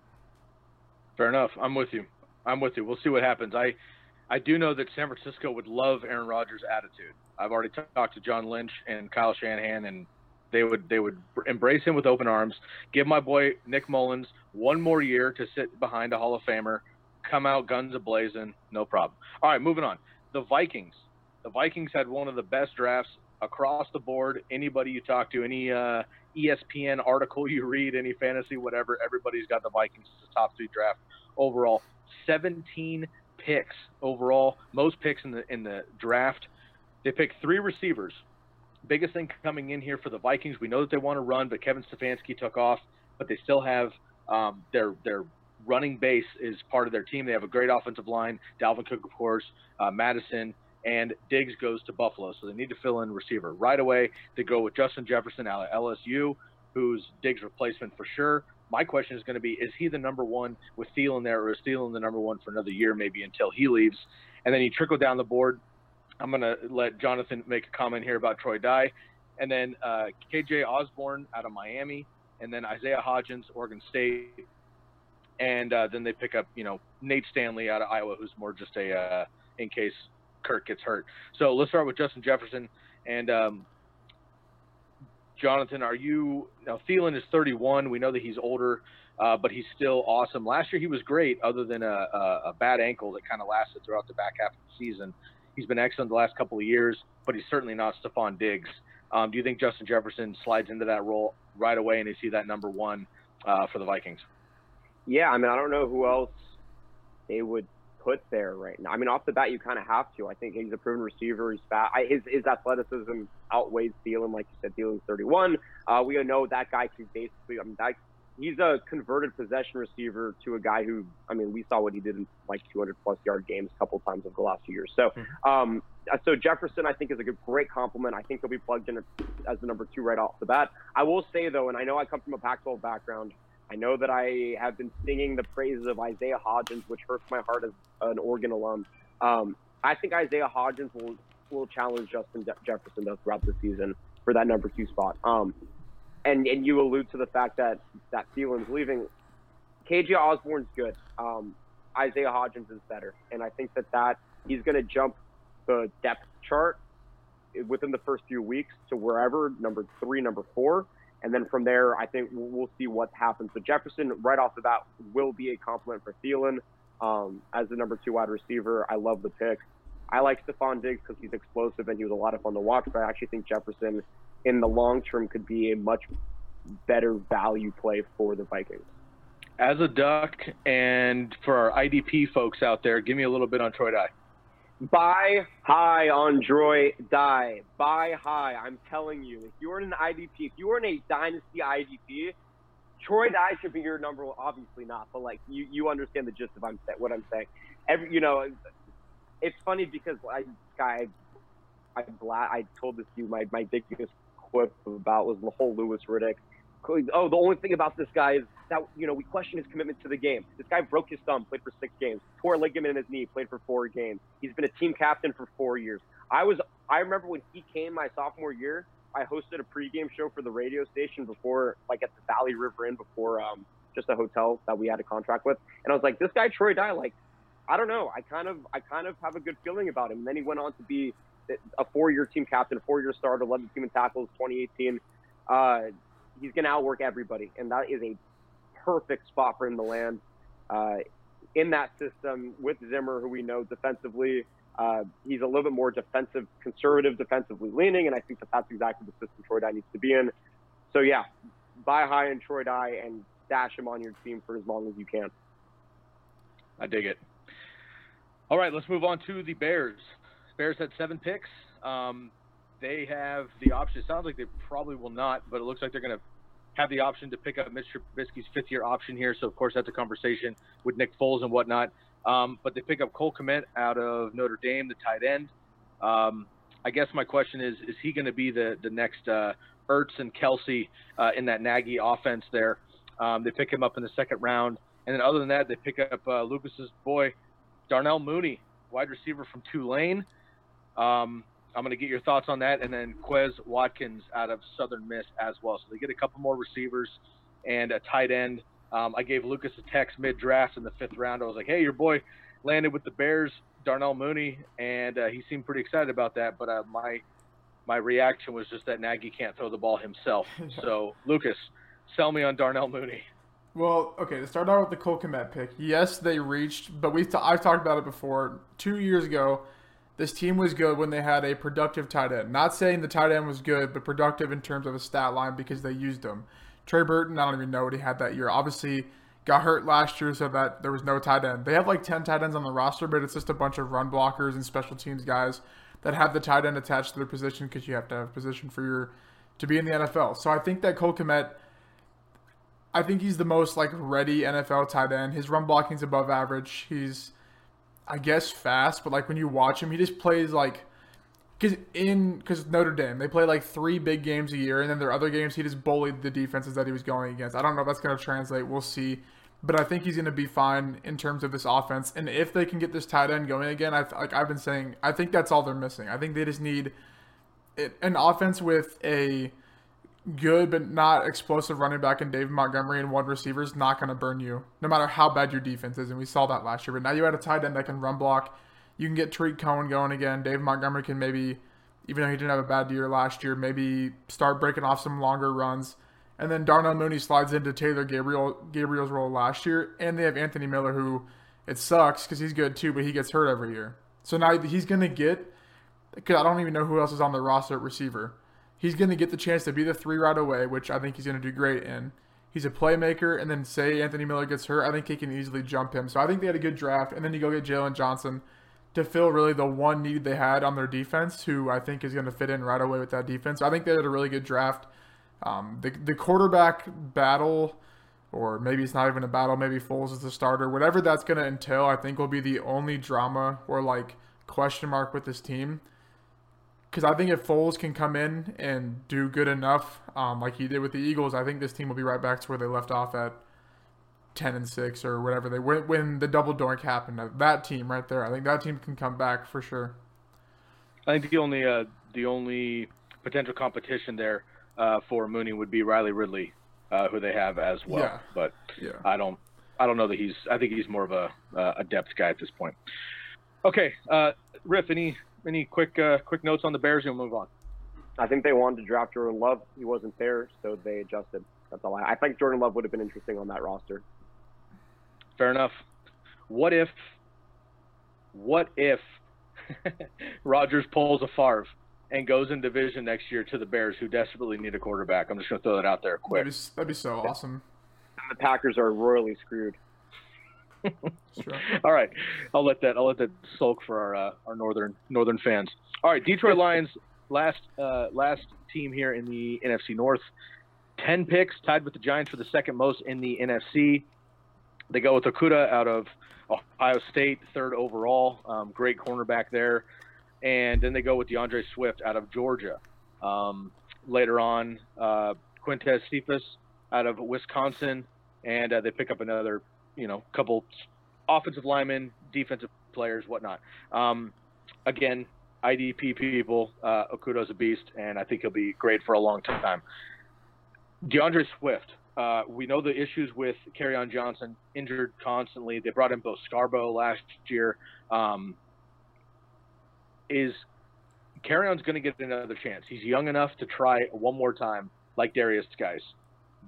Fair enough. I'm with you. I'm with you. We'll see what happens. I I do know that San Francisco would love Aaron Rodgers' attitude. I've already t- talked to John Lynch and Kyle Shanahan, and they would they would embrace him with open arms. Give my boy Nick Mullens one more year to sit behind a Hall of Famer, come out guns a blazing, no problem. All right, moving on. The Vikings. The Vikings had one of the best drafts across the board. Anybody you talk to, any uh, ESPN article you read, any fantasy, whatever, everybody's got the Vikings as the top three draft overall. 17 picks overall, most picks in the in the draft. They picked three receivers. Biggest thing coming in here for the Vikings, we know that they want to run, but Kevin Stefanski took off, but they still have um, their their running base is part of their team. They have a great offensive line. Dalvin Cook, of course, uh, Mattison, and Diggs goes to Buffalo, so they need to fill in receiver right away. They go with Justin Jefferson out of LSU, who's Diggs' replacement for sure. My question is going to be: Is he the number one with Thielen there, or is Thielen the number one for another year, maybe until he leaves? And then you trickle down the board. I'm going to let Jonathan make a comment here about Troy Dye, and then uh, KJ Osborne out of Miami, and then Isaiah Hodgins, Oregon State, and uh, then they pick up you know Nate Stanley out of Iowa, who's more just a uh, in case Kirk gets hurt. So let's start with Justin Jefferson and um, Jonathan. Are you now? Thielen is 31. We know that he's older, uh, but he's still awesome. Last year he was great, other than a, a, a bad ankle that kind of lasted throughout the back half of the season. He's been excellent the last couple of years, but he's certainly not Stefon Diggs. Um, do you think Justin Jefferson slides into that role right away, and is he that number one uh, for the Vikings?
Yeah, I mean, I don't know who else they would put there right now. I mean, off the bat, you kind of have to. I think he's a proven receiver. He's fat. I, his his athleticism outweighs Thielen, like you said. Thielen's 31. Uh, we know that guy can basically. I mean, that he's a converted possession receiver to a guy who. I mean, we saw what he did in like 200 plus yard games a couple times over the last few years. So, um, so Jefferson, I think, is a good, great compliment. I think he'll be plugged in as the number two right off the bat. I will say though, and I know I come from a Pac-12 background. I know that I have been singing the praises of Isaiah Hodgins, which hurts my heart as an Oregon alum. Um, I think Isaiah Hodgins will will challenge Justin Je- Jefferson though throughout the season for that number two spot. Um, and and you allude to the fact that that Thielen's leaving. KJ Osborne's good. Um, Isaiah Hodgins is better, and I think that that he's going to jump the depth chart within the first few weeks to wherever number three, number four. And then from there, I think we'll, see what happens. But Jefferson, right off the bat, will be a compliment for Thielen um, as the number two wide receiver. I love the pick. I like Stefon Diggs because he's explosive and he was a lot of fun to watch. But I actually think Jefferson, in the long term, could be a much better value play for the Vikings.
As a Duck, and for our IDP folks out there, give me a little bit on Troy Dye.
Buy high on Troy Dye. Buy high. I'm telling you, if you're in an IDP, if you're in a dynasty IDP, Troy Dye should be your number one. Obviously not, but like you, you understand the gist of I'm what I'm saying. Every, you know, it's funny because I, I, I, I told this to you my my biggest quip about was the whole Louis Riddick. Oh, the only thing about this guy is that you know we question his commitment to the game. This guy broke his thumb, played for six games, tore a ligament in his knee, played for four games. He's been a team captain for four years. I was I remember when he came my sophomore year. I hosted a pregame show for the radio station before, like at the Valley River Inn, before um, just a hotel that we had a contract with. And I was like, this guy Troy Dye, like, I don't know. I kind of I kind of have a good feeling about him. And then he went on to be a four-year team captain, four-year starter, led the team in tackles 2018. Uh, he's going to outwork everybody, and that is a perfect spot for him to land uh, in that system with Zimmer, who we know defensively. Uh, he's a little bit more defensive, conservative, defensively leaning, and I think that that's exactly the system Troy Dye needs to be in. So yeah, buy high in Troy Dye and dash him on your team for as long as you can.
I dig it. All right, let's move on to the Bears. Bears had seven picks. Um, they have the option. It sounds like they probably will not, but it looks like they're going to have the option to pick up Mr. Trubisky's fifth year option here. So, of course, that's a conversation with Nick Foles and whatnot. Um, but they pick up Cole Kmet out of Notre Dame, the tight end. Um, I guess my question is: Is he going to be the the next uh, Ertz and Kelce uh, in that Nagy offense? There, um, they pick him up in the second round, and then other than that, they pick up uh, Lukas's boy, Darnell Mooney, wide receiver from Tulane. Um, I'm going to get your thoughts on that, and then Quez Watkins out of Southern Miss as well. So they get a couple more receivers and a tight end. Um, I gave Lukas a text mid draft in the fifth round. I was like, "Hey, your boy landed with the Bears, Darnell Mooney," and uh, he seemed pretty excited about that. But uh, my my reaction was just that Nagy can't throw the ball himself. so Lukas, sell me on Darnell Mooney.
Well, okay, to start out with the Cole Kmet pick. Yes, they reached, but we've t- I've talked about it before. Two years ago, this team was good when they had a productive tight end. Not saying the tight end was good, but productive in terms of a stat line because they used him. Trey Burton, I don't even know what he had that year. Obviously, got hurt last year, so that there was no tight end. They have like 10 tight ends on the roster, but it's just a bunch of run blockers and special teams guys that have the tight end attached to their position because you have to have a position for your to be in the NFL. So I think that Cole Kmet, I think he's the most like ready NFL tight end. His run blocking's above average. He's I guess fast, but like when you watch him, he just plays like because in because Notre Dame they play like three big games a year, and then their other games he just bullied the defenses that he was going against. I don't know if that's going to translate. We'll see, but I think he's going to be fine in terms of this offense. And if they can get this tight end going again, I like I've been saying, I think that's all they're missing. I think they just need an offense with a good but not explosive running back in David Montgomery and one receiver is not going to burn you, no matter how bad your defense is. And we saw that last year. But now you had a tight end that can run block. You can get Tarik Cohen going again. Dave Montgomery can maybe, even though he didn't have a bad year last year, maybe start breaking off some longer runs. And then Darnell Mooney slides into Taylor Gabriel Gabriel's role last year, and they have Anthony Miller, who it sucks because he's good too, but he gets hurt every year. So now he's going to get. Because I don't even know who else is on the roster at receiver he's going to get the chance to be the three right away, which I think he's going to do great in. He's a playmaker, and then say Anthony Miller gets hurt, I think he can easily jump him. So I think they had a good draft, and then you go get Jaylon Johnson to fill really the one need they had on their defense, who I think is going to fit in right away with that defense. So I think they had a really good draft. Um, the the quarterback battle, or maybe it's not even a battle. Maybe Foles is the starter. Whatever that's going to entail, I think will be the only drama or like question mark with this team because I think if Foles can come in and do good enough, um, like he did with the Eagles, I think this team will be right back to where they left off at ten and six or whatever they went when the double doink happened. That team right there, I think that team can come back for sure.
I think the only uh, the only potential competition there uh, for Mooney would be Riley Ridley, uh, who they have as well.
Yeah.
But
Yeah.
I don't I don't know that he's I think he's more of a uh, a depth guy at this point. Okay, uh, Riff, any any quick uh, quick notes on the Bears? and we'll move on.
I think they wanted to draft Jordan Love. He wasn't there, so they adjusted. That's all. I, I think Jordan Love would have been interesting on that roster.
Fair enough. What if what if Rodgers pulls a Favre and goes in division next year to the Bears, who desperately need a quarterback? I'm just going to throw that out there quick.
That'd be, that'd be so awesome.
And the Packers are royally screwed.
All right, I'll let that I'll let that sulk for our uh, our northern northern fans. All right, Detroit Lions last uh, last team here in the NFC North. Ten picks, tied with the Giants for the second most in the NFC. They go with Okudah out of Ohio State, third overall. Um, great cornerback there, and then they go with D'Andre Swift out of Georgia. Um, later on, uh, Quintez Cephus out of Wisconsin, and uh, they pick up another you know, couple offensive linemen, defensive players, whatnot. Um, again, IDP people, uh, Okudah's a beast, and I think he'll be great for a long time. D'Andre Swift, uh, we know the issues with on Johnson, injured constantly. They brought in Bo Scarborough last year. Um, is Kerryon's going to get another chance? He's young enough to try one more time, like Derrius Guice,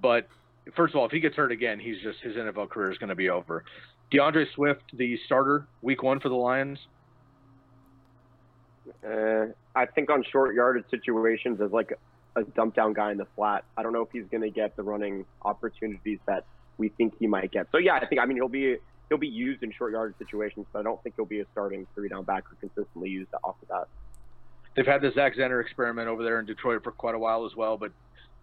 but first of all, if he gets hurt again, he's just his NFL career is going to be over. D'Andre Swift, the starter, week one for the Lions.
Uh, I think on short yardage situations as like a dump down guy in the flat. I don't know if he's going to get the running opportunities that we think he might get. So yeah, I think I mean he'll be he'll be used in short yardage situations, but I don't think he'll be a starting three down backer consistently used off the bat.
They've had the Zach Zenner experiment over there in Detroit for quite a while as well, but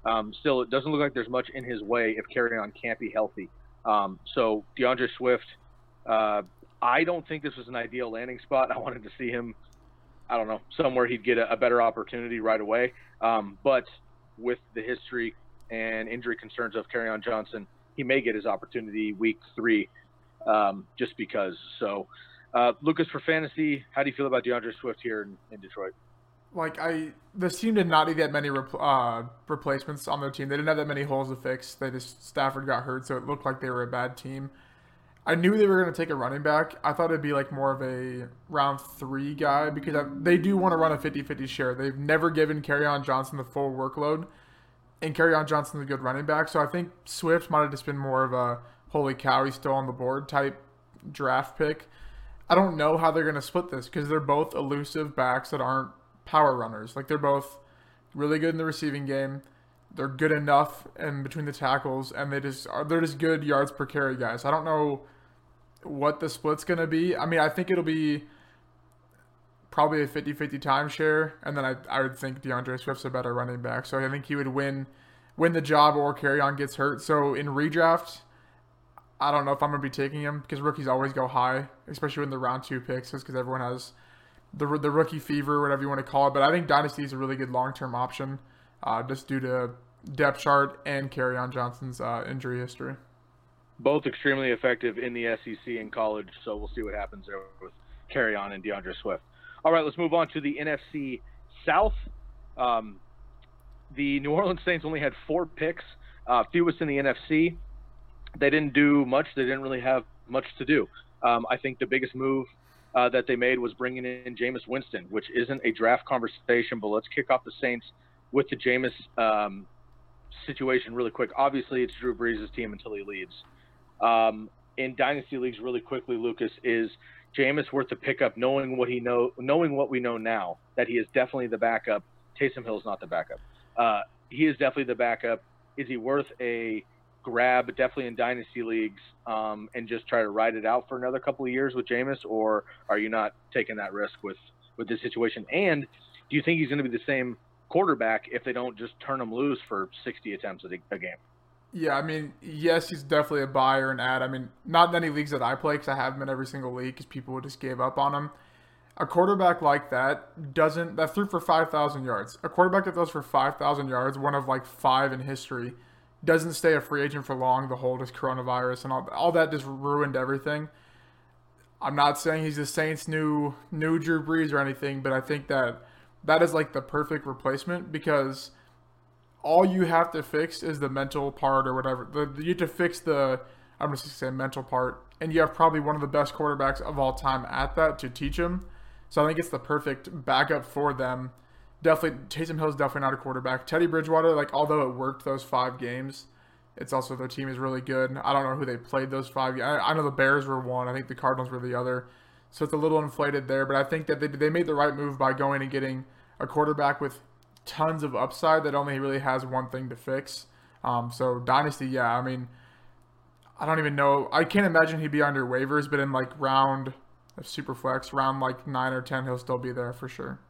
um, still, it doesn't look like there's much in his way if Kerryon can't be healthy. Um, so D'Andre Swift, uh, I don't think this was an ideal landing spot. I wanted to see him, I don't know, somewhere he'd get a, a better opportunity right away. Um, but with the history and injury concerns of Kerryon Johnson, he may get his opportunity week three, um, just because. So, uh, Lukas, for fantasy, how do you feel about D'Andre Swift here in, in Detroit?
Like I this team did not need that many uh, replacements on their team. They didn't have that many holes to fix. They just Stafford got hurt, so it looked like they were a bad team. I knew they were going to take a running back. I thought it'd be like more of a round three guy because they do want to run a 50-50 share. They've never given Kerryon Johnson the full workload, and Kerryon Johnson's a good running back. So I think Swift might have just been more of a holy cow, he's still on the board type draft pick. I don't know how they're going to split this because they're both elusive backs that aren't power runners. Like they're both really good in the receiving game. They're good enough in between the tackles, and they just are. They're just good yards per carry guys. I don't know what the split's gonna be. I mean, I think it'll be probably a 50-50 timeshare, and then I, I would think D'Andre Swift's a better running back. So I think he would win win the job or Kerryon gets hurt. So in redraft, I don't know if I'm gonna be taking him because rookies always go high, especially when the round two picks, because everyone has the the rookie fever, whatever you want to call it. But I think Dynasty is a really good long term option, uh, just due to depth chart and Kerryon Johnson's uh, injury history.
Both extremely effective in the SEC in college, so we'll see what happens there with Kerryon and D'Andre Swift. All right, let's move on to the NFC South. Um, the New Orleans Saints only had four picks, uh, fewest in the NFC. They didn't do much. They didn't really have much to do. Um, I think the biggest move uh, that they made was bringing in Jameis Winston, which isn't a draft conversation, but let's kick off the Saints with the Jameis um, situation really quick. Obviously, it's Drew Brees' team until he leaves. Um, in dynasty leagues, really quickly, Lukas is Jameis worth the pickup, knowing what he know, knowing what we know now that he is definitely the backup. Taysom Hill is not the backup. Uh, he is definitely the backup. Is he worth a grab definitely in dynasty leagues um, and just try to ride it out for another couple of years with Jameis, or are you not taking that risk with with this situation? And do you think he's going to be the same quarterback if they don't just turn him loose for 60 attempts a, a game?
Yeah, I mean, yes, he's definitely a buyer and ad. I mean, not in any leagues that I play because I have him in every single league because people just gave up on him. A quarterback like that doesn't that threw for 5,000 yards. A quarterback that throws for 5,000 yards, one of like five in history doesn't stay a free agent for long. The whole just coronavirus and all all that just ruined everything. I'm not saying he's the Saints' new new Drew Brees or anything, but I think that that is like the perfect replacement because all you have to fix is the mental part or whatever. The, you have to fix the I'm just gonna say mental part, and you have probably one of the best quarterbacks of all time at that to teach him. So I think it's the perfect backup for them definitely Taysom Hill is definitely not a quarterback. Teddy Bridgewater, like although it worked those five games, it's also their team is really good. I don't know who they played those five. I, I know the Bears were one. I think the Cardinals were the other. So it's a little inflated there, but I think that they, they made the right move by going and getting a quarterback with tons of upside that only really has one thing to fix. Um, so dynasty, yeah, I mean, I don't even know. I can't imagine he'd be under waivers, but in like round of super flex, round like nine or ten, he'll still be there for sure.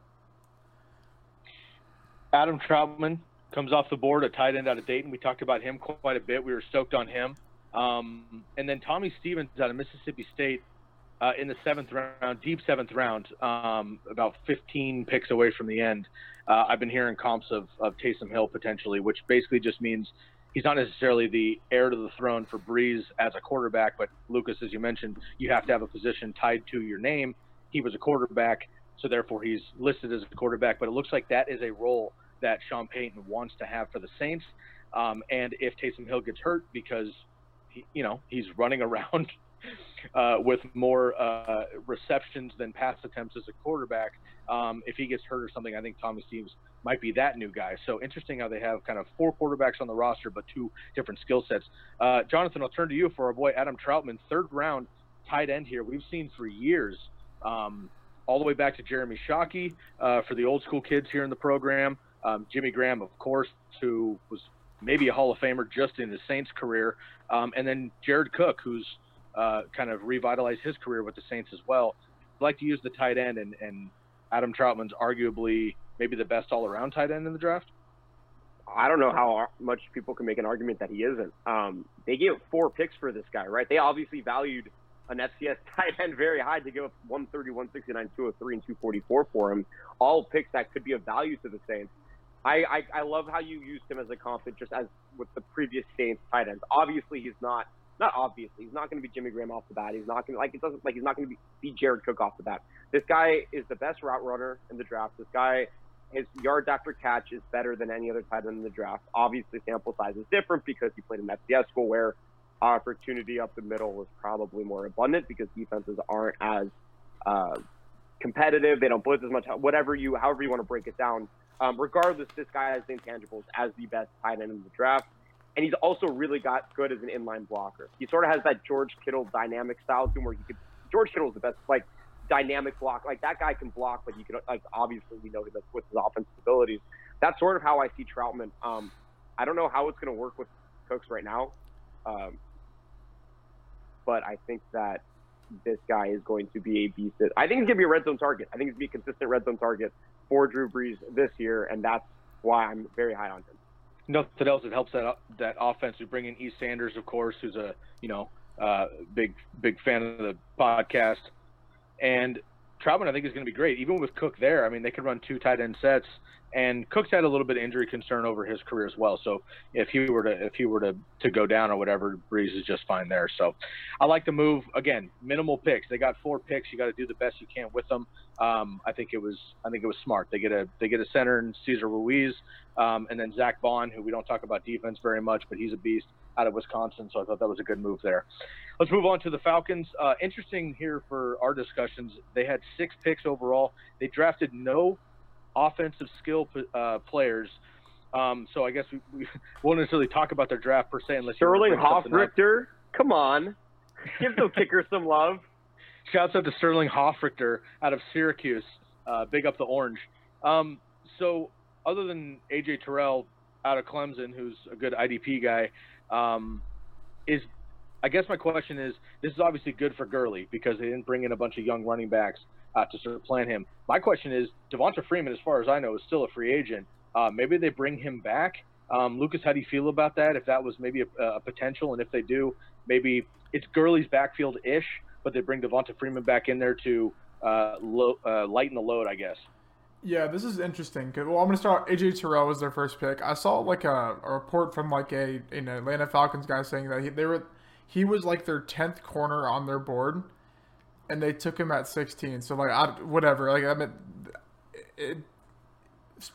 Adam Trautman comes off the board, a tight end out of Dayton. We talked about him quite a bit. We were stoked on him. Um, and then Tommy Stevens out of Mississippi State uh, in the seventh round, deep seventh round, um, about 15 picks away from the end. Uh, I've been hearing comps of, of Taysom Hill potentially, which basically just means he's not necessarily the heir to the throne for Brees as a quarterback, but Lukas, as you mentioned, you have to have a position tied to your name. He was a quarterback, so therefore he's listed as a quarterback, but it looks like that is a role that Sean Payton wants to have for the Saints. Um, and if Taysom Hill gets hurt because he, you know he's running around uh, with more uh, receptions than pass attempts as a quarterback, um, if he gets hurt or something, I think Thomas Stevens might be that new guy. So interesting how they have kind of four quarterbacks on the roster, but two different skill sets. Uh, Jonathan, I'll turn to you for our boy Adam Trautman, third round tight end here. We've seen for years. Um, all the way back to Jeremy Shockey uh, for the old school kids here in the program. Um, Jimmy Graham, of course, who was maybe a Hall of Famer just in his Saints career, um, and then Jared Cook, who's uh, kind of revitalized his career with the Saints as well. I'd like to use the tight end, and, and Adam Trautman's arguably maybe the best all-around tight end in the draft.
I don't know how much people can make an argument that he isn't. Um, they gave four picks for this guy, right? They obviously valued an FCS tight end very high to give up 130, 169, 203, and 244 for him. All picks that could be of value to the Saints. I, I, I love how you used him as a comp, just as with the previous Saints tight ends. Obviously, he's not not obviously he's not going to be Jimmy Graham off the bat. He's not going to like it doesn't like he's not going to be, be Jared Cook off the bat. This guy is the best route runner in the draft. This guy his yards after catch is better than any other tight end in the draft. Obviously, sample size is different because he played in FCS school where opportunity up the middle was probably more abundant because defenses aren't as uh, competitive. They don't blitz as much. Whatever you, however you want to break it down. Um, regardless, this guy has the intangibles as the best tight end in the draft, and he's also really got good as an inline blocker. He sort of has that George Kittle dynamic style to him, where he could. George Kittle is the best, like dynamic block. Like that guy can block, but he can like obviously we know that with his offensive abilities. That's sort of how I see Trautman. Um, I don't know how it's going to work with Cooks right now, um, but I think that this guy is going to be a beast. I think he's going to be a red zone target. I think he's going to be a consistent red zone target for Drew Brees this year, and that's why I'm very high on him.
Nothing else that helps that that offense. We bring in E. Sanders, of course, who's a you know uh, big big fan of the podcast. And Trautman, I think, is going to be great. Even with Cook there, I mean, they could run two tight end sets. And Cook's had a little bit of injury concern over his career as well. So if he were to if he were to, to go down or whatever, Brees is just fine there. So I like the move. Again, minimal picks. They got four picks. You got to do the best you can with them. Um, I think it was I think it was smart. They get a they get a center in Cesar Ruiz, um, and then Zach Baun, who we don't talk about defense very much, but he's a beast out of Wisconsin. So I thought that was a good move there. Let's move on to the Falcons. Uh, interesting here for our discussions. They had six picks overall. They drafted no offensive skill uh, players. Um, so I guess we, we, won't necessarily talk about their draft per se unless
Sterling Hofrichter. Come on, give the kicker some love.
Shouts out to Sterling Hofrichter out of Syracuse. Uh, big up the orange. Um, so other than AJ Terrell out of Clemson, who's a good IDP guy, um, is I guess my question is this is obviously good for Gurley because they didn't bring in a bunch of young running backs uh, to supplant him. My question is Devonta Freeman, as far as I know, is still a free agent. Uh, maybe they bring him back. Um, Lukas, how do you feel about that? If that was maybe a, a potential, and if they do, maybe it's Gurley's backfield ish, but they bring Devonta Freeman back in there to uh, lo- uh, lighten the load, I guess.
Yeah, this is interesting. Well, I'm gonna start. AJ Terrell was their first pick. I saw like a, a report from like a an Atlanta Falcons guy saying that he, they were he was like their tenth corner on their board, and they took him at 16. So like, I, whatever. Like I mean, it,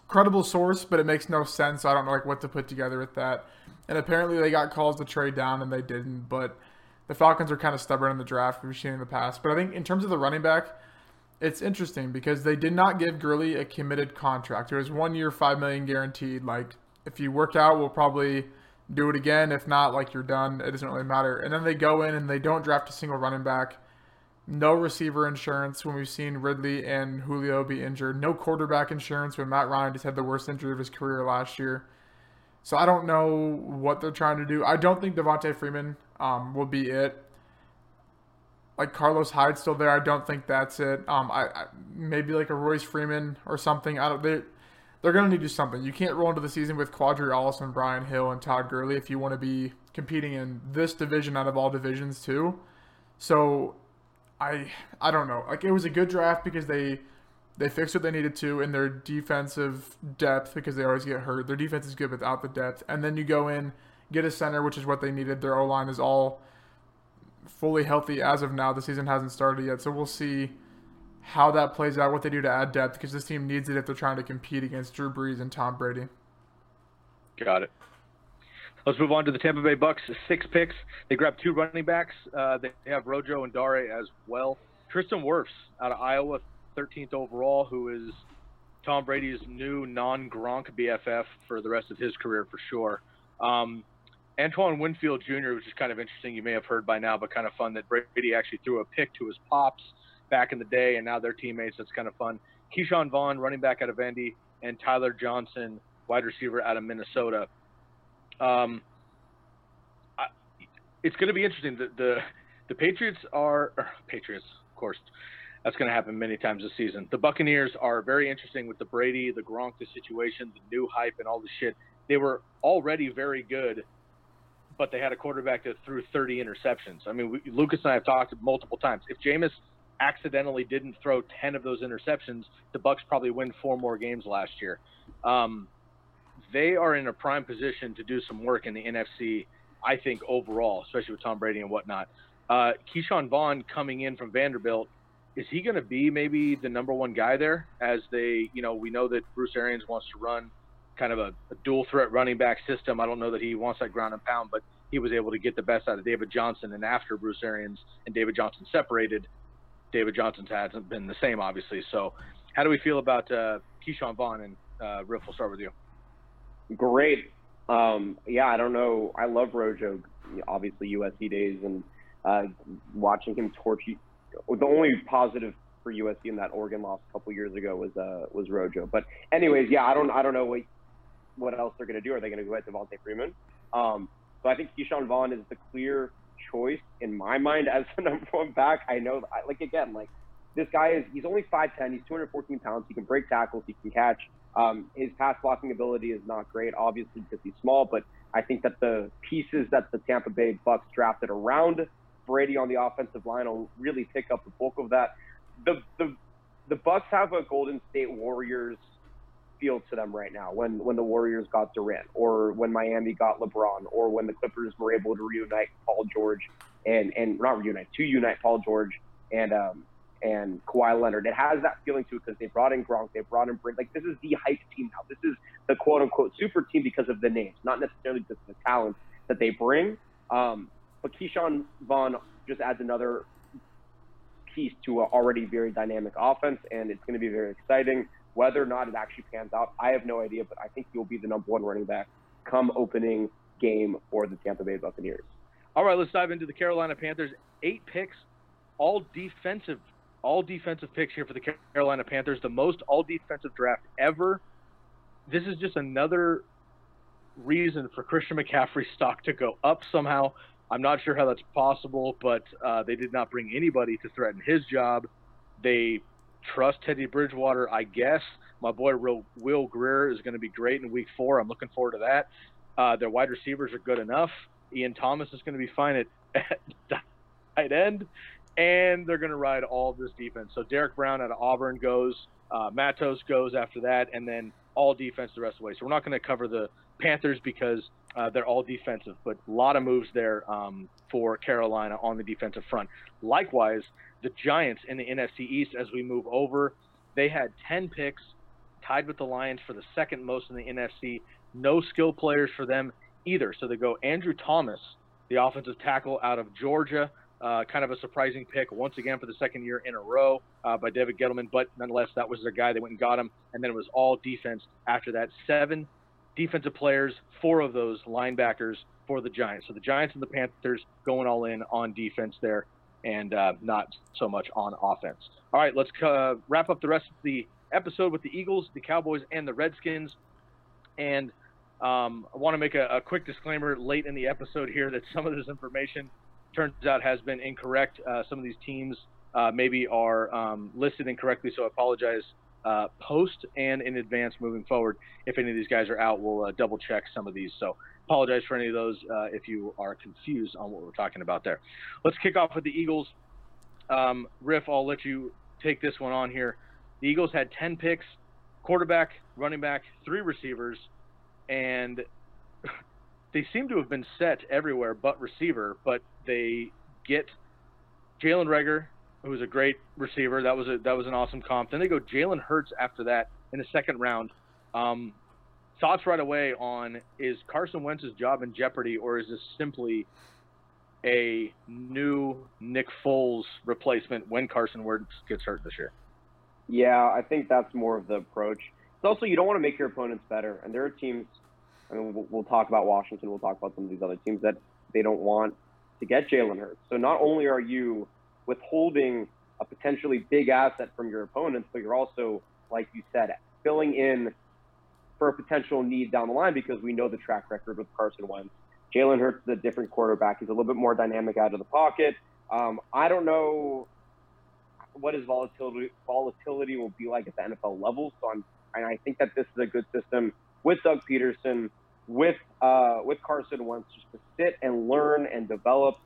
credible source, but it makes no sense. I don't know like what to put together with that. And apparently they got calls to trade down, and they didn't. But the Falcons are kind of stubborn in the draft. We've seen in the past. But I think in terms of the running back, it's interesting because they did not give Gurley a committed contract. It was one year, five million guaranteed. Like if you work out, we'll probably do it again. If not, like you're done. It doesn't really matter. And then they go in and they don't draft a single running back. No receiver insurance when we've seen Ridley and Julio be injured. No quarterback insurance when Matt Ryan just had the worst injury of his career last year. So I don't know what they're trying to do. I don't think Devonta Freeman um, will be it. Like Carlos Hyde still there. I don't think that's it. Um, I, I maybe like a Royce Freeman or something. I don't. They they're going to need to do something. You can't roll into the season with Qadree Ollison, Brian Hill, and Todd Gurley if you want to be competing in this division out of all divisions too. So I I don't know. Like it was a good draft because they they fixed what they needed to in their defensive depth because they always get hurt. Their defense is good without the depth. And then you go in, get a center, which is what they needed. Their O line is all fully healthy as of now. The season hasn't started yet. So we'll see how that plays out, what they do to add depth, because this team needs it if they're trying to compete against Drew Brees and Tom Brady.
Got it. Let's move on to the Tampa Bay Bucks. Six picks. They grabbed two running backs. Uh, they have Rojo and Dare as well. Tristan Wirfs out of Iowa, 13th overall, who is Tom Brady's new non-Gronk BFF for the rest of his career for sure. Um, Antoine Winfield Jr., which is kind of interesting. You may have heard by now, but kind of fun that Brady actually threw a pick to his pops back in the day, and now they're teammates. That's kind of fun. Ke'Shawn Vaughn, running back out of Vandy, and Tyler Johnson, wide receiver out of Minnesota. Um, I, it's going to be interesting. The, the the Patriots are Patriots, of course. That's going to happen many times this season. The Buccaneers are very interesting with the Brady, the Gronk the situation, the new hype, and all the shit. They were already very good, but they had a quarterback that threw 30 interceptions. I mean, we, Lukas and I have talked multiple times. If Jameis accidentally didn't throw 10 of those interceptions, the Bucks probably win four more games last year. Um, they are in a prime position to do some work in the NFC. I think overall, especially with Tom Brady and whatnot. Uh, Ke'Shawn Vaughn coming in from Vanderbilt is he going to be maybe the number one guy there? As they, you know, we know that Bruce Arians wants to run kind of a, a, dual threat running back system. I don't know that he wants that ground and pound, but he was able to get the best out of David Johnson. And after Bruce Arians and David Johnson separated, David Johnson's hasn't been the same, obviously. So, how do we feel about uh, Ke'Shawn Vaughn? And uh, Riff, we'll start with you.
Great. Um, yeah, I don't know. I love Rojo, obviously USC days, and uh, watching him torch the only positive for USC in that Oregon loss a couple years ago was uh, was Rojo. But anyways, yeah, I don't I don't know what what else they're going to do. Are they going to go at Devonta Freeman? Um, so I think Ke'Shawn Vaughn is the clear choice in my mind as the number one back. I know, like again, like this guy is he's only 5'10", he's 214 pounds, he can break tackles, he can catch. Um, his pass blocking ability is not great, obviously because he's small, but I think that the pieces that the Tampa Bay Bucks drafted around Brady on the offensive line will really pick up the bulk of that. The the the Bucks have a Golden State Warriors feel to them right now. When when the Warriors got Durant, or when Miami got LeBron, or when the Clippers were able to reunite Paul George and and not reunite to unite Paul George and um and Kawhi Leonard. It has that feeling to it because they brought in Gronk, they brought in Brady. Like this is the hype team now. This is the quote unquote super team because of the names, not necessarily just the talent that they bring. Um, but Ke'Shawn Vaughn just adds another piece to an already very dynamic offense, and it's going to be very exciting. Whether or not it actually pans out, I have no idea, but I think he'll be the number one running back come opening game for the Tampa Bay Buccaneers.
All right, let's dive into the Carolina Panthers. Eight picks, all defensive, all defensive picks here for the Carolina Panthers. The most all defensive draft ever. This is just another reason for Christian McCaffrey's stock to go up somehow. I'm not sure how that's possible, but uh, they did not bring anybody to threaten his job. They trust Teddy Bridgewater, I guess. My boy Will Grier is going to be great in Week Four. I'm looking forward to that. Uh, their wide receivers are good enough. Ian Thomas is going to be fine at, at tight end, and they're going to ride all this defense. So Derrick Brown out of Auburn goes, uh, Matos goes after that, and then all defense the rest of the way. So we're not going to cover the Panthers because uh, they're all defensive, but a lot of moves there um, for Carolina on the defensive front. Likewise, the Giants in the NFC East, as we move over, they had 10 picks, tied with the Lions for the second most in the NFC. No skill players for them either. So they go Andrew Thomas, the offensive tackle out of Georgia. Uh, kind of a surprising pick once again for the second year in a row uh, by David Gettleman, but nonetheless, that was their guy. They went and got him, and then it was all defense after that. Seven defensive players, four of those linebackers for the Giants. So the Giants and the Panthers going all in on defense there and uh, not so much on offense. All right, let's uh, wrap up the rest of the episode with the Eagles, the Cowboys, and the Redskins. And um, I want to make a, a, quick disclaimer late in the episode here that some of this information turns out has been incorrect. Uh, some of these teams uh, maybe are um, listed incorrectly, so I apologize uh, post and in advance moving forward. If any of these guys are out, we'll uh, double check some of these. So apologize for any of those uh, if you are confused on what we're talking about there. Let's kick off with the Eagles. Um, Riff, I'll let you take this one on here. The Eagles had 10 picks, quarterback, running back, three receivers, and they seem to have been set everywhere but receiver, but they get Jalen Reagor, who was a great receiver. That was a that was an awesome comp. Then they go Jalen Hurts after that in the second round. Um, thoughts right away on is Carson Wentz's job in jeopardy, or is this simply a new Nick Foles replacement when Carson Wentz gets hurt this year?
Yeah, I think that's more of the approach. It's also you don't want to make your opponents better, and there are teams. I mean, we'll, we'll talk about Washington. We'll talk about some of these other teams that they don't want to get Jalen Hurts. So not only are you withholding a potentially big asset from your opponents, but you're also, like you said, filling in for a potential need down the line because we know the track record with Carson Wentz. Jalen Hurts is a different quarterback. He's a little bit more dynamic out of the pocket. Um, I don't know what his volatility volatility will be like at the NFL level. So I'm, and I think that this is a good system with Doug Pederson, with uh, with Carson Wentz, just to sit and learn and develop.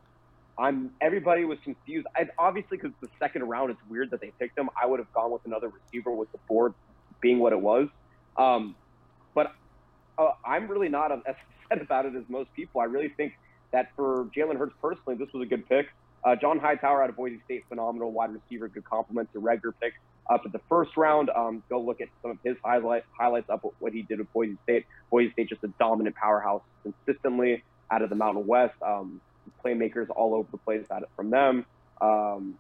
I'm everybody was confused. I, obviously, because the second round, it's weird that they picked him. I would have gone with another receiver with the board being what it was. Um, but uh, I'm really not as upset about it as most people. I really think that for Jalen Hurts personally, this was a good pick. Uh, John Hightower out of Boise State, phenomenal wide receiver, good compliment to regular pick up at the first round. Um, go look at some of his highlight, highlights up what he did with Boise State. Boise State just a dominant powerhouse consistently out of the Mountain West. Um, playmakers all over the place at it from them. Um,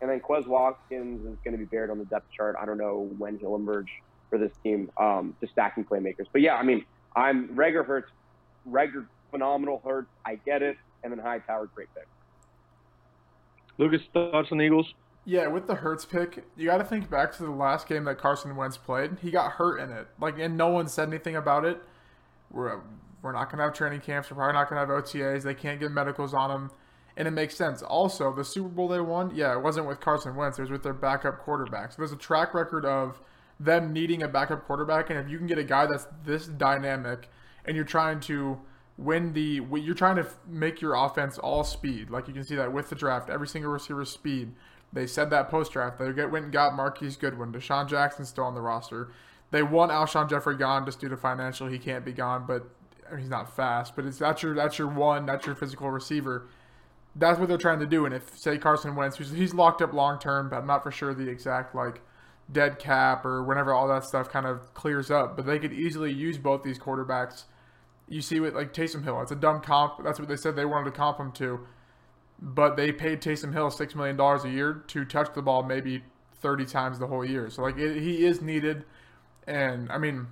and then Quez Watkins is going to be buried on the depth chart. I don't know when he'll emerge for this team, um, just stacking playmakers. But yeah, I mean, I'm Reagor Hurts, Reagor phenomenal Hurts. I get it. And then Hightower, great pick.
Lukas, thoughts on the Eagles?
Yeah, with the Hurts pick, you got to think back to the last game that Carson Wentz played. He got hurt in it, like, and no one said anything about it. We're we're not gonna have training camps. We're probably not gonna have OTAs. They can't get medicals on him, and it makes sense. Also, the Super Bowl they won, yeah, it wasn't with Carson Wentz. It was with their backup quarterback. So there's a track record of them needing a backup quarterback, and if you can get a guy that's this dynamic, and you're trying to win the, you're trying to make your offense all speed. Like you can see that with the draft, every single receiver speed. They said that post draft. They went and got Marquise Goodwin. DeSean Jackson still on the roster. They want Alshon Jeffery gone just due to financial. He can't be gone, but I mean, he's not fast. But it's that's your that's your one. That's your physical receiver. That's what they're trying to do. And if say Carson Wentz, he's locked up long term, but I'm not for sure the exact like dead cap or whenever all that stuff kind of clears up. But they could easily use both these quarterbacks. You see with like Taysom Hill, it's a dumb comp. That's what they said they wanted to comp him to. But they paid Taysom Hill six million dollars a year to touch the ball maybe thirty times the whole year. So like it, he is needed, and I mean,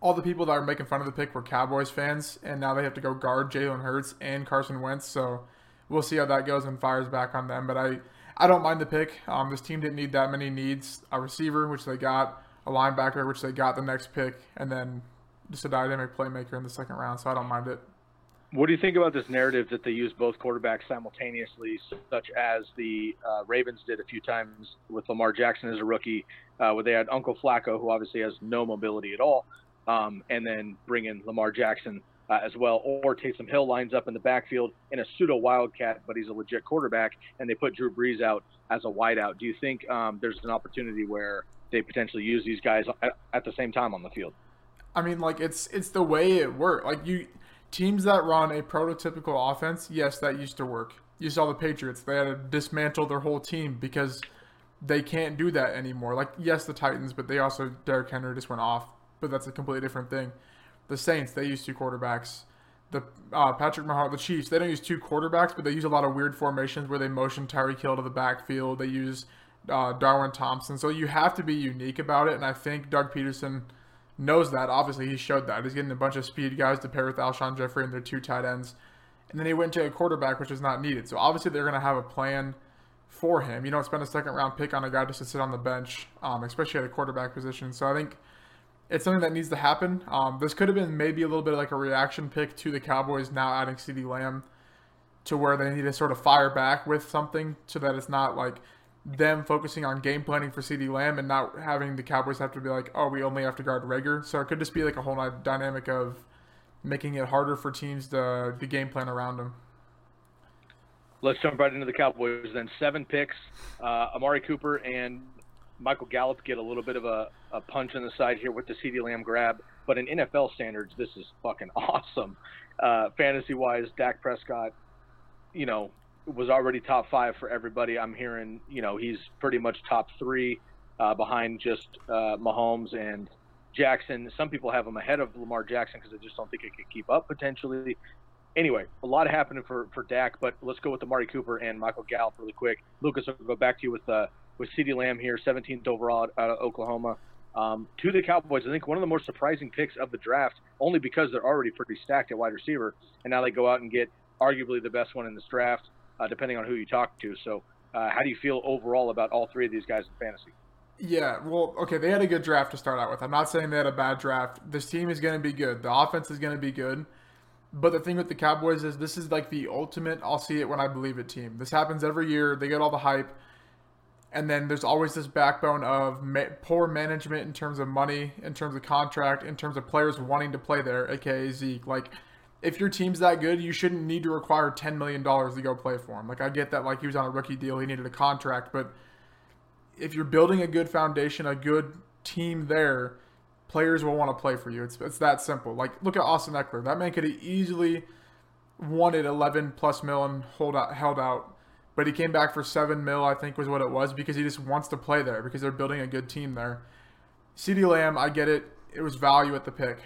all the people that are making fun of the pick were Cowboys fans, and now they have to go guard Jalen Hurts and Carson Wentz. So we'll see how that goes and fires back on them. But I I don't mind the pick. Um, this team didn't need that many needs. A receiver, which they got, a linebacker, which they got the next pick, and then just a dynamic playmaker in the second round. So I don't mind it.
What do you think about this narrative that they use both quarterbacks simultaneously, such as the uh, Ravens did a few times with Lamar Jackson as a rookie, uh, where they had Uncle Flacco, who obviously has no mobility at all, um, and then bring in Lamar Jackson uh, as well. Or Taysom Hill lines up in the backfield in a pseudo wildcat, but he's a legit quarterback, and they put Drew Brees out as a wideout. Do you think um, there's an opportunity where they potentially use these guys at, at the same time on the field?
I mean, like it's it's the way it worked. Like you teams that run a prototypical offense, yes, that used to work. You saw the Patriots; they had to dismantle their whole team because they can't do that anymore. Like yes, the Titans, but they also Derrick Henry just went off, but that's a completely different thing. The Saints, they use two quarterbacks. The uh, Patrick Mahomes, the Chiefs, they don't use two quarterbacks, but they use a lot of weird formations where they motion Tyreek Hill to the backfield. They use uh, Darwin Thompson, so you have to be unique about it. And I think Doug Pederson knows that. Obviously, he showed that. He's getting a bunch of speed guys to pair with Alshon Jeffery and their two tight ends. And then he went to a quarterback, which was not needed. So obviously, they're going to have a plan for him. You don't spend a second round pick on a guy just to sit on the bench, um, especially at a quarterback position. So I think it's something that needs to happen. Um, this could have been maybe a little bit like a reaction pick to the Cowboys now adding CeeDee Lamb to where they need to sort of fire back with something so that it's not like them focusing on game planning for CeeDee Lamb and not having the Cowboys have to be like, oh, we only have to guard Reagor. So it could just be like a whole dynamic of making it harder for teams to, to game plan around them.
Let's jump right into the Cowboys then. Seven picks. Uh, Amari Cooper and Michael Gallup get a little bit of a, a punch in the side here with the CeeDee Lamb grab. But in NFL standards, this is fucking awesome. Uh, fantasy wise, Dak Prescott, you know, was already top five for everybody. I'm hearing, you know, he's pretty much top three uh, behind just uh, Mahomes and Jackson. Some people have him ahead of Lamar Jackson because they just don't think he could keep up potentially. Anyway, a lot happening for for Dak, but let's go with Amari Cooper and Michael Gallup really quick. Lukas, I'll go back to you with uh, with CeeDee Lamb here, 17th overall out of Oklahoma. Um, to the Cowboys, I think one of the more surprising picks of the draft, only because they're already pretty stacked at wide receiver, and now they go out and get arguably the best one in this draft uh, depending on who you talk to. So, uh, how do you feel overall about all three of these guys in fantasy?
Yeah, well, okay, they had a good draft to start out with. I'm not saying they had a bad draft. This team is going to be good. The offense is going to be good. But the thing with the Cowboys is this is like the ultimate I'll see it when I believe it team. This happens every year. They get all the hype. And then there's always this backbone of ma- poor management in terms of money, in terms of contract, in terms of players wanting to play there, aka Zeke. Like, if your team's that good, you shouldn't need to require $10 million to go play for him. Like, I get that, like, he was on a rookie deal, he needed a contract, but if you're building a good foundation, a good team there, players will want to play for you. It's, it's that simple. Like, look at Austin Ekeler. That man could have easily wanted 11 plus mil and hold out, held out but he came back for seven mil, I think was what it was, because he just wants to play there because they're building a good team there. CeeDee Lamb, I get it. It was value at the pick.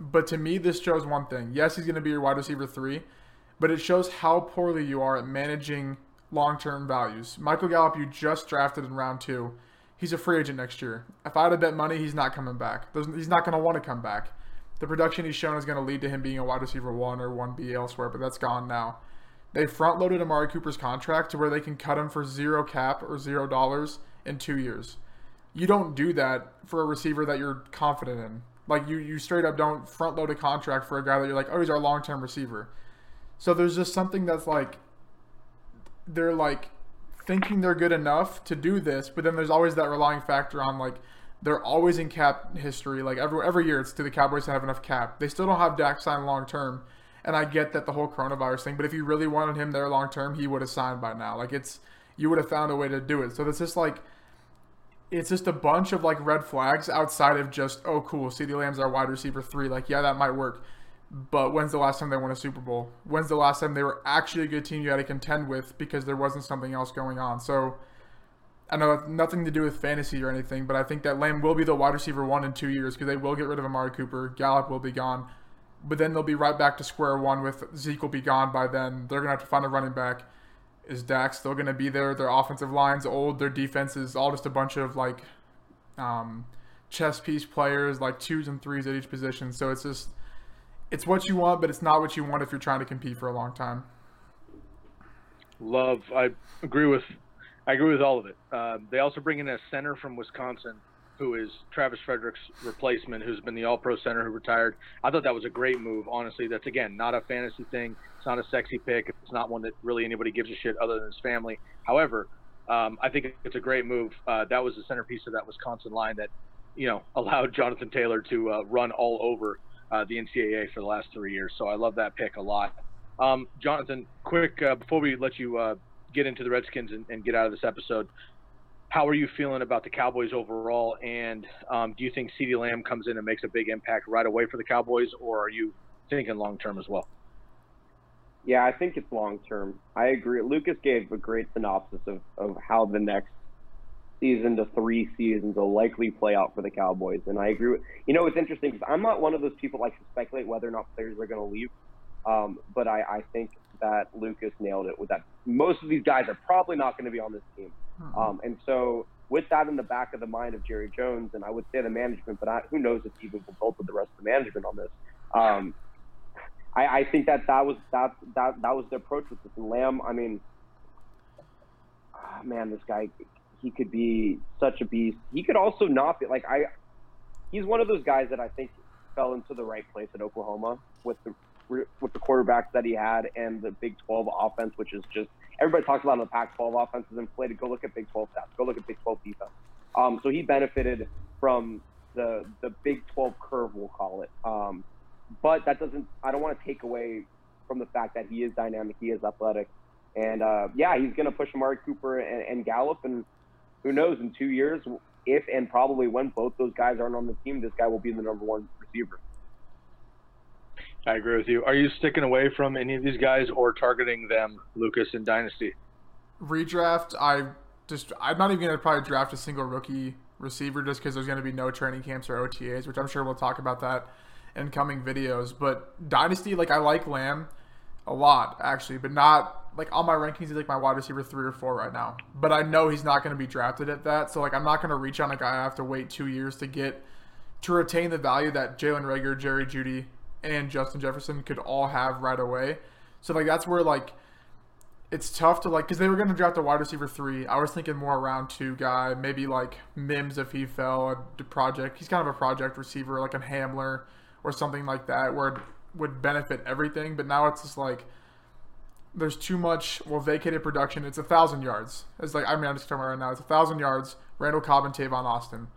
But to me, this shows one thing. Yes, he's going to be your wide receiver three, but it shows how poorly you are at managing long term values. Michael Gallup, you just drafted in round two. He's a free agent next year. If I had to bet money, he's not coming back. He's not going to want to come back. The production he's shown is going to lead to him being a wide receiver one or 1B elsewhere, but that's gone now. They front loaded Amari Cooper's contract to where they can cut him for zero cap or zero dollars in two years. You don't do that for a receiver that you're confident in. Like you, you straight up don't front load a contract for a guy that you're like, oh, he's our long term receiver. So there's just something that's like, they're like thinking they're good enough to do this, but then there's always that relying factor on like they're always in cap history. Like every every year, it's to the Cowboys to have enough cap. They still don't have Dak signed long term, and I get that the whole coronavirus thing, but if you really wanted him there long term, he would have signed by now. Like it's you would have found a way to do it. So it's just like it's just a bunch of like red flags outside of just oh cool, CeeDee Lamb's our wide receiver three. Like yeah, that might work. But when's the last time they won a Super Bowl? When's the last time they were actually a good team you had to contend with because there wasn't something else going on? So I know nothing to do with fantasy or anything, but I think that Lamb will be the wide receiver one in two years because they will get rid of Amari Cooper. Gallup will be gone but then they'll be right back to square one with Zeke will be gone by then. They're gonna have to find a running back. Is Dak still gonna be there? Their offensive line's old. Their defense is all just a bunch of like um, chess piece players, like twos and threes at each position. So it's just it's what you want, but it's not what you want if you're trying to compete for a long time.
Love. I agree with. I agree with all of it. Uh, they also bring in a center from Wisconsin who is Travis Frederick's replacement, who's been the All Pro center who retired. I thought that was a great move. Honestly, that's again not a fantasy thing. It's not a sexy pick. It's not one that really anybody gives a shit other than his family. However, um, I think it's a great move. Uh, that was the centerpiece of that Wisconsin line that, you know, allowed Jonathan Taylor to uh, run all over uh, the NCAA for the last three years. So I love that pick a lot. Um, Jonathan, quick uh, before we let you uh, get into the Redskins and, and, get out of this episode, how are you feeling about the Cowboys overall? And um, do you think CeeDee Lamb comes in and makes a big impact right away for the Cowboys, or are you thinking long term as well?
Yeah, I think it's long term. I agree. Lukas gave a great synopsis of, of how the next season to three seasons will likely play out for the Cowboys. And I agree with, you know, it's interesting because I'm not one of those people like to speculate whether or not players are going to leave. Um, but I, I think that Lukas nailed it with that. Most of these guys are probably not going to be on this team. Hmm. Um, and so, with that in the back of the mind of Jerry Jones, and I would say the management, but I, who knows if he even consulted the rest of the management on this. Um, I, I, think that that was that that that was the approach with this. And Lamb, I mean, oh, man, this guy, he could be such a beast. He could also not be like I. He's one of those guys that I think fell into the right place at Oklahoma with the with the quarterbacks that he had and the Big 12 offense, which is just everybody talks about the Pac-12 offense is inflated. Go look at Big 12 stats. Go look at Big 12 defense. Um, so he benefited from the the Big 12 curve, we'll call it. Um, but that doesn't. I don't want to take away from the fact that he is dynamic. He is athletic, and uh, yeah, he's going to push Amari Cooper and, and Gallup. And who knows? In two years, if and probably when both those guys aren't on the team, this guy will be the number one receiver.
I agree with you. Are you sticking away from any of these guys or targeting them, Lukas in Dynasty?
Redraft, I just I'm not even gonna probably draft a single rookie receiver just because there's gonna be no training camps or OTAs, which I'm sure we'll talk about that in coming videos. But Dynasty, like I like Lamb a lot actually, but not like on my rankings. He's like my wide receiver three or four right now. But I know he's not going to be drafted at that, so like I'm not going to reach on a guy I have to wait two years to get to retain the value that Jalen Reagor, Jerry Jeudy, and Justin Jefferson could all have right away. So like that's where like it's tough to like because they were going to draft a wide receiver three. I was thinking more around two guy, maybe like Mims if he fell a project. He's kind of a project receiver, like a Hamler or something like that, where it would benefit everything. But now it's just like there's too much well vacated production. It's a thousand yards. It's like I mean I'm just talking about right now. It's a thousand yards. Randall Cobb and Tavon Austin.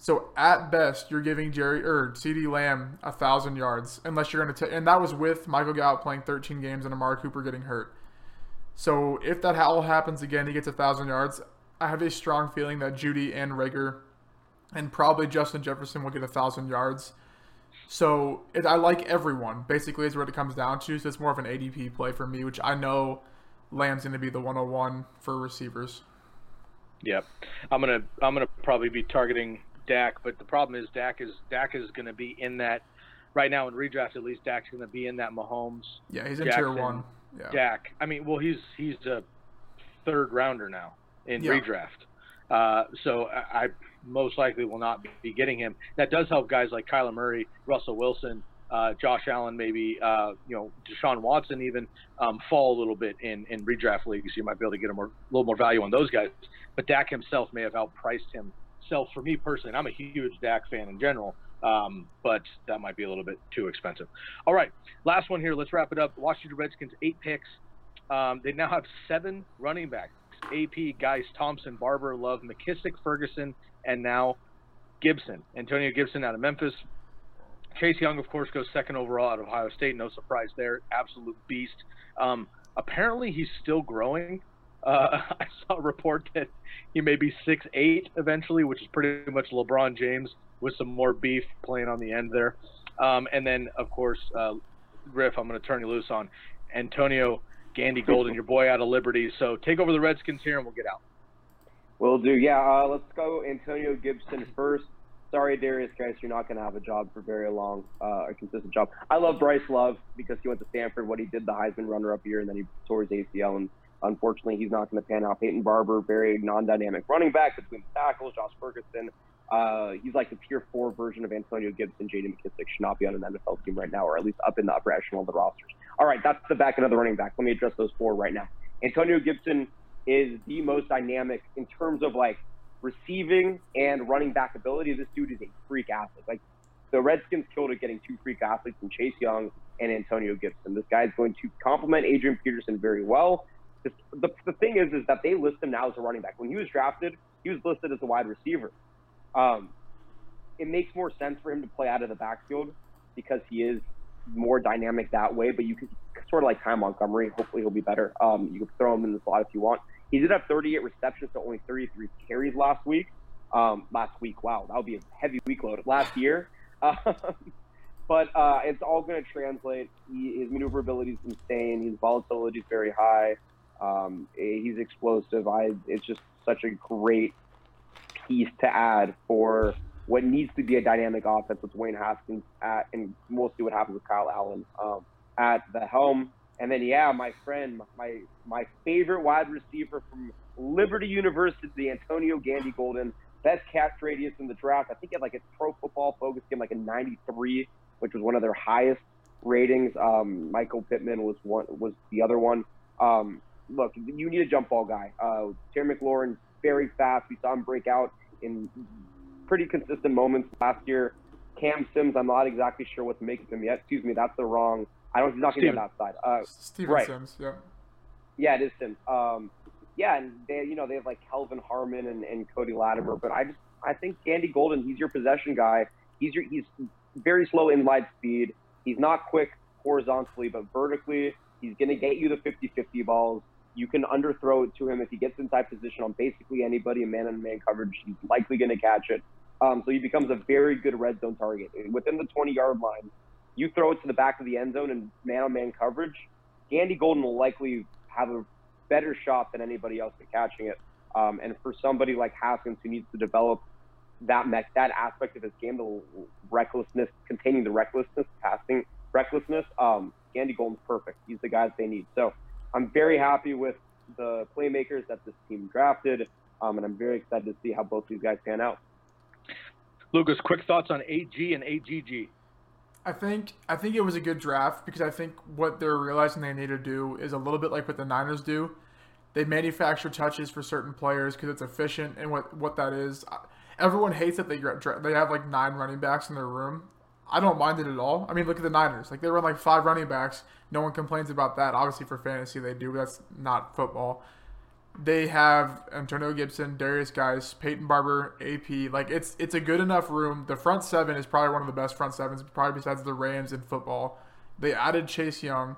So at best, you're giving Jerry or CeeDee Lamb a thousand yards, unless you're going to take. And that was with Michael Gallup playing 13 games and Amari Cooper getting hurt. So if that all happens again, he gets a thousand yards. I have a strong feeling that Jeudy and Reagor, and probably Justin Jefferson will get a thousand yards. So it, I like everyone. Basically, is what it comes down to. So it's more of an ADP play for me, which I know Lamb's going to be the 101 for receivers.
Yep, I'm gonna I'm gonna probably be targeting Dak, but the problem is Dak is Dak is going to be in that right now in redraft. At least Dak's going to be in that Mahomes.
Yeah, he's in Jackson, tier one. Yeah.
Dak. I mean, well, he's he's a third rounder now in yeah. redraft. Uh, so I, I, most likely will not be getting him. That does help guys like Kyler Murray, Russell Wilson, uh, Josh Allen, maybe uh, you know Deshaun Watson even um, fall a little bit in in redraft leagues. You might be able to get a more, little more value on those guys. But Dak himself may have outpriced himself for me personally. I'm a huge Dak fan in general. Um, but that might be a little bit too expensive. All right, last one here. Let's wrap it up. Washington Redskins eight picks. Um, they now have seven running backs. AP, Guice, Thompson, Barber, Love, McKissic, Ferguson, and now Gibson. Antonio Gibson out of Memphis. Chase Young, of course, goes second overall out of Ohio State. No surprise there. Absolute beast. Um, apparently, he's still growing. Uh, I saw a report that he may be six eight eventually, which is pretty much LeBron James with some more beef playing on the end there. Um, and then, of course, uh, Riff, I'm going to turn you loose on Antonio Gandy Golden, your boy out of Liberty. So take over the Redskins here, and we'll get out.
Will do. Yeah, uh, let's go Antonio Gibson first. Sorry, Derrius, Guice, you're not going to have a job for very long, uh, a consistent job. I love Bryce Love because he went to Stanford, what he did, the Heisman runner-up year, and then he tore his ACL, and unfortunately, he's not going to pan out. Peyton Barber, very non-dynamic running back between the tackles. Josh Ferguson, uh, he's like the tier four version of Antonio Gibson. J.D. McKissic should not be on an NFL team right now, or at least up in the upper echelon of the rosters. All right, that's the back end of the running back. Let me address those four right now. Antonio Gibson is the most dynamic in terms of like receiving and running back ability. This dude is a freak athlete. Like the Redskins killed it getting two freak athletes in Chase Young and Antonio Gibson. This guy is going to complement Adrian Peterson very well. The, the, thing is, is that they list him now as a running back. When he was drafted, he was listed as a wide receiver. Um, it makes more sense for him to play out of the backfield because he is more dynamic that way. But you can sort of like Ty Montgomery. Hopefully, he'll be better. Um, you can throw him in the slot if you want. He did have 38 receptions to only 33 carries last week. Um, last week, wow, that would be a heavy week load. Last year, um, but uh, it's all going to translate. He, his maneuverability is insane. His volatility is very high. Um, he's explosive. I, it's just such a great piece to add for what needs to be a dynamic offense with Dwayne Haskins at, and we'll see what happens with Kyle Allen um, at the helm. And then, yeah, my friend, my my favorite wide receiver from Liberty University, Antonio Gandy Golden, best catch radius in the draft. I think at like a Pro Football Focus game, like a 93, which was one of their highest ratings. Um, Michael Pittman was one, was the other one. Um, look, you need a jump ball guy. Uh, Terry McLaurin, very fast. We saw him break out in pretty consistent moments last year. Cam Sims, I'm not exactly sure what to make of him yet. Excuse me, that's the wrong. I don't. He's not going to be on that side. Uh,
Steven right. Sims, yeah.
Yeah, it is Sims. Um, yeah, and they, you know, they have like Kelvin Harmon and, and Cody Latimer, but I just, I think Gandy Golden, he's your possession guy. He's your, he's very slow in light speed. He's not quick horizontally, but vertically, he's going to get you the 50-50 balls. You can underthrow it to him if he gets inside position on basically anybody in man-on-man coverage. He's likely going to catch it. Um, so he becomes a very good red zone target. Within the 20-yard line, you throw it to the back of the end zone in man-on-man coverage, Gandy Golden will likely have a better shot than anybody else at catching it. Um, and for somebody like Haskins who needs to develop that mech, that aspect of his game, the recklessness, containing the recklessness, passing recklessness, um, Gandy Golden's perfect. He's the guy that they need. So I'm very happy with the playmakers that this team drafted, um, and I'm very excited to see how both these guys pan out.
Lukas, quick thoughts on AG and AGG.
I think I think it was a good draft because I think what they're realizing they need to do is a little bit like what the Niners do. They manufacture touches for certain players because it's efficient, and what what that is. Everyone hates that they they have like nine running backs in their room. I don't mind it at all. I mean, look at the Niners. Like they run like five running backs. No one complains about that. Obviously, for fantasy, they do. That's not football. They have Antonio Gibson, Derrius Guice, Peyton Barber, AP. Like it's it's a good enough room. The front seven is probably one of the best front sevens, probably besides the Rams in football. They added Chase Young.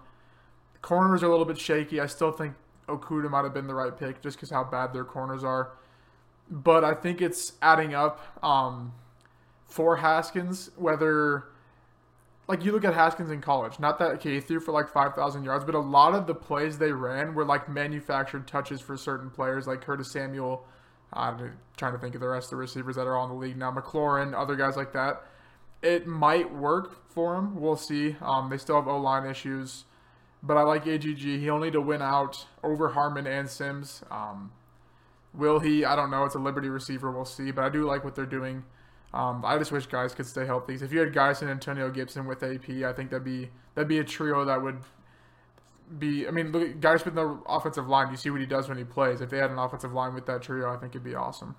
Corners are a little bit shaky. I still think Okudah might have been the right pick just because how bad their corners are. But I think it's adding up um, for Haskins, whether like you look at Haskins in college, not that okay, he threw for like five thousand yards, but a lot of the plays they ran were like manufactured touches for certain players, like Curtis Samuel. I'm trying to think of the rest of the receivers that are on the league now, McLaurin, other guys like that. It might work for him. We'll see. Um, they still have O line issues, but I like AGG. He'll need to win out over Harmon and Sims. Um, will he? I don't know. It's a Liberty receiver. We'll see. But I do like what they're doing. Um, I just wish Guice could stay healthy. If you had Guice and Antonio Gibson with AP, I think that'd be that'd be a trio that would be. I mean, look, Guice with no offensive line. You see what he does when he plays. If they had an offensive line with that trio, I think it'd be awesome.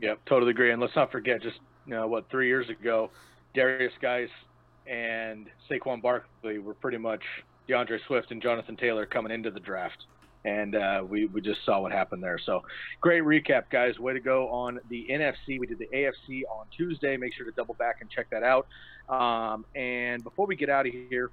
Yep, totally agree. And let's not forget, just you know, what three years ago, Derrius Guice and Saquon Barkley were pretty much D'Andre Swift and Jonathan Taylor coming into the draft and uh, we, we just saw what happened there. So great recap, guys. Way to go on the NFC. We did the AFC on Tuesday. Make sure to double back and check that out. Um, and before we get out of here,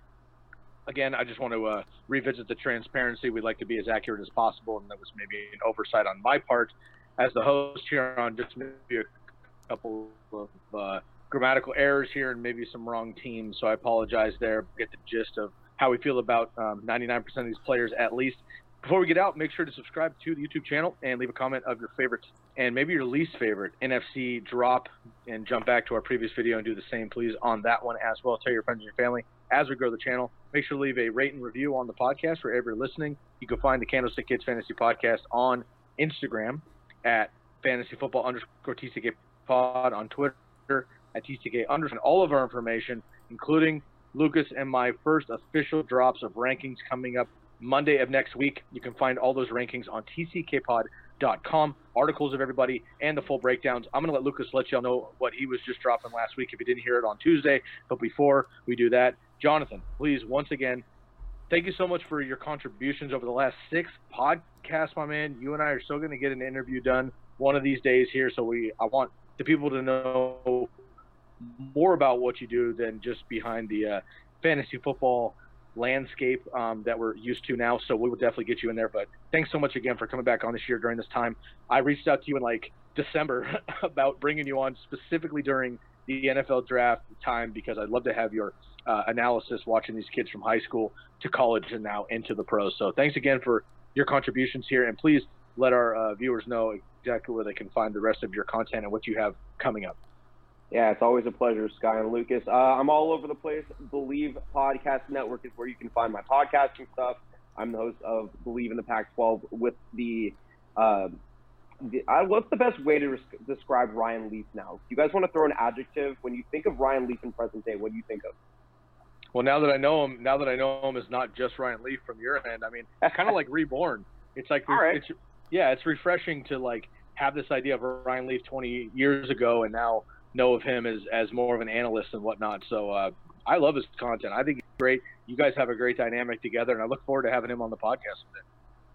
again, I just want to uh, revisit the transparency. We'd like to be as accurate as possible, and that was maybe an oversight on my part as the host here on just maybe a couple of uh, grammatical errors here and maybe some wrong teams. So I apologize there. Get the gist of how we feel about um, 99% of these players at least. Before we get out, make sure to subscribe to the YouTube channel and leave a comment of your favorites and maybe your least favorite NFC drop and jump back to our previous video and do the same, please, on that one as well. Tell your friends and your family as we grow the channel. Make sure to leave a rate and review on the podcast wherever you're listening. You can find the Candlestick Kids Fantasy Podcast on Instagram at fantasy football underscore TCK pod on Twitter at TCK underscore. All of our information, including Lukas and my first official drops of rankings coming up Monday of next week. You can find all those rankings on tckpod.com, articles of everybody, and the full breakdowns. I'm going to let Lukas let y'all know what he was just dropping last week if you didn't hear it on Tuesday. But before we do that, Jonathan, please, once again, thank you so much for your contributions over the last six podcasts, my man. You and I are still going to get an interview done one of these days here. So we, I want the people to know more about what you do than just behind the uh, fantasy football landscape um, that we're used to now. So we will definitely get you in there. But thanks so much again for coming back on this year during this time. I reached out to you in like December about bringing you on specifically during the NFL draft time because I'd love to have your uh, analysis watching these kids from high school to college and now into the pros. So thanks again for your contributions here, and please let our uh, viewers know exactly where they can find the rest of your content and what you have coming up.
Yeah, it's always a pleasure, Sky and Lukas. Uh, I'm all over the place. Bleav Podcast Network is where you can find my podcasting stuff. I'm the host of Bleav in the Pac-12 with the. Uh, the uh, what's the best way to res- describe Ryan Leaf now? You guys want to throw an adjective when you think of Ryan Leaf in present day? What do you think of?
Well, now that I know him, now that I know him is not just Ryan Leaf from your end. I mean, it's kind of like reborn. It's like,
All right.
it's, yeah, it's refreshing to like have this idea of Ryan Leaf 20 years ago and now know of him as as more of an analyst and whatnot. So uh, I love his content. I think it's great. You guys have a great dynamic together, and I look forward to having him on the podcast.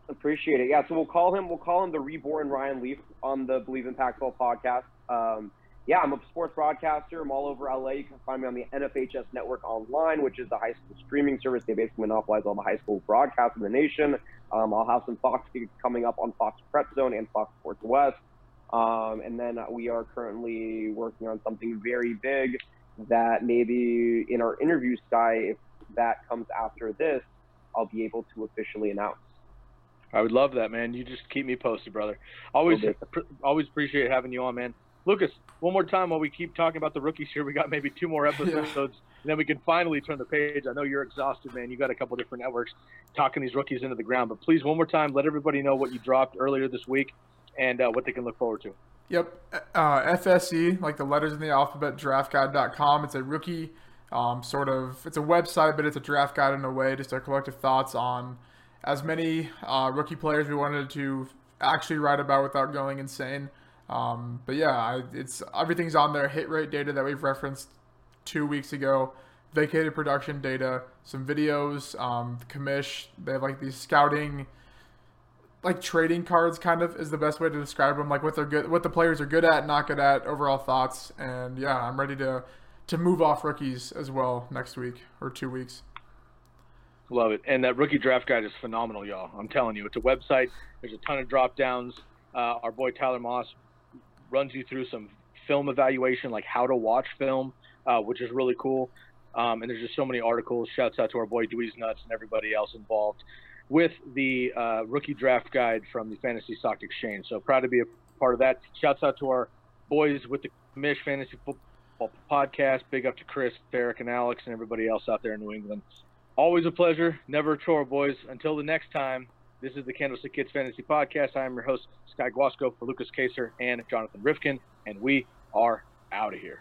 Appreciate it. Yeah, so we'll call him. We'll call him the reborn Ryan Leaf on the Bleav in Pac-12 podcast. Um, yeah, I'm a sports broadcaster. I'm all over LA. You can find me on the NFHS Network Online, which is the high school streaming service. They basically monopolize all the high school broadcasts in the nation. Um, I'll have some Fox coming up on Fox Prep Zone and Fox Sports West. Um, and then we are currently working on something very big that maybe in our interview, Sky, if that comes after this, I'll be able to officially announce.
I would love that, man. You just keep me posted, brother. Always, pr- always appreciate having you on, man. Lukas, one more time while we keep talking about the rookies here. We got maybe two more episodes, and then we can finally turn the page. I know you're exhausted, man. You got a couple different networks talking these rookies into the ground, but please, one more time, let everybody know what you dropped earlier this week and uh, what they can look forward to.
Yep. Uh, FSE, like the letters in the alphabet, draftguide.com. It's a rookie um, sort of, it's a website, but it's a draft guide in a way, just our collective thoughts on as many uh, rookie players we wanted to actually write about without going insane. Um, but yeah, I, it's everything's on there. Hit rate data that we've referenced two weeks ago. Vacated production data, some videos, um, commish. They have like these scouting, like trading cards, kind of is the best way to describe them. Like what they're good, what the players are good at, not good at, overall thoughts. And yeah, I'm ready to to move off rookies as well next week or two weeks.
Love it. And that rookie draft guide is phenomenal, y'all. I'm telling you, it's a website. There's a ton of drop downs. Uh, our boy Tyler Moss runs you through some film evaluation, like how to watch film, uh, which is really cool. Um, and there's just so many articles. Shouts out to our boy Dweez Nuts and everybody else involved with the uh, rookie draft guide from the Fantasy Stock Exchange. So proud to be a part of that. Shouts out to our boys with the Mish Fantasy Football Podcast. Big up to Chris, Derek, and Alex, and everybody else out there in New England. Always a pleasure. Never a chore, boys. Until the next time, this is the Candlestick Kids Fantasy Podcast. I am your host, Sky Guasco, for Lukas Kaser and Jonathan Rifkind, and we are out of here.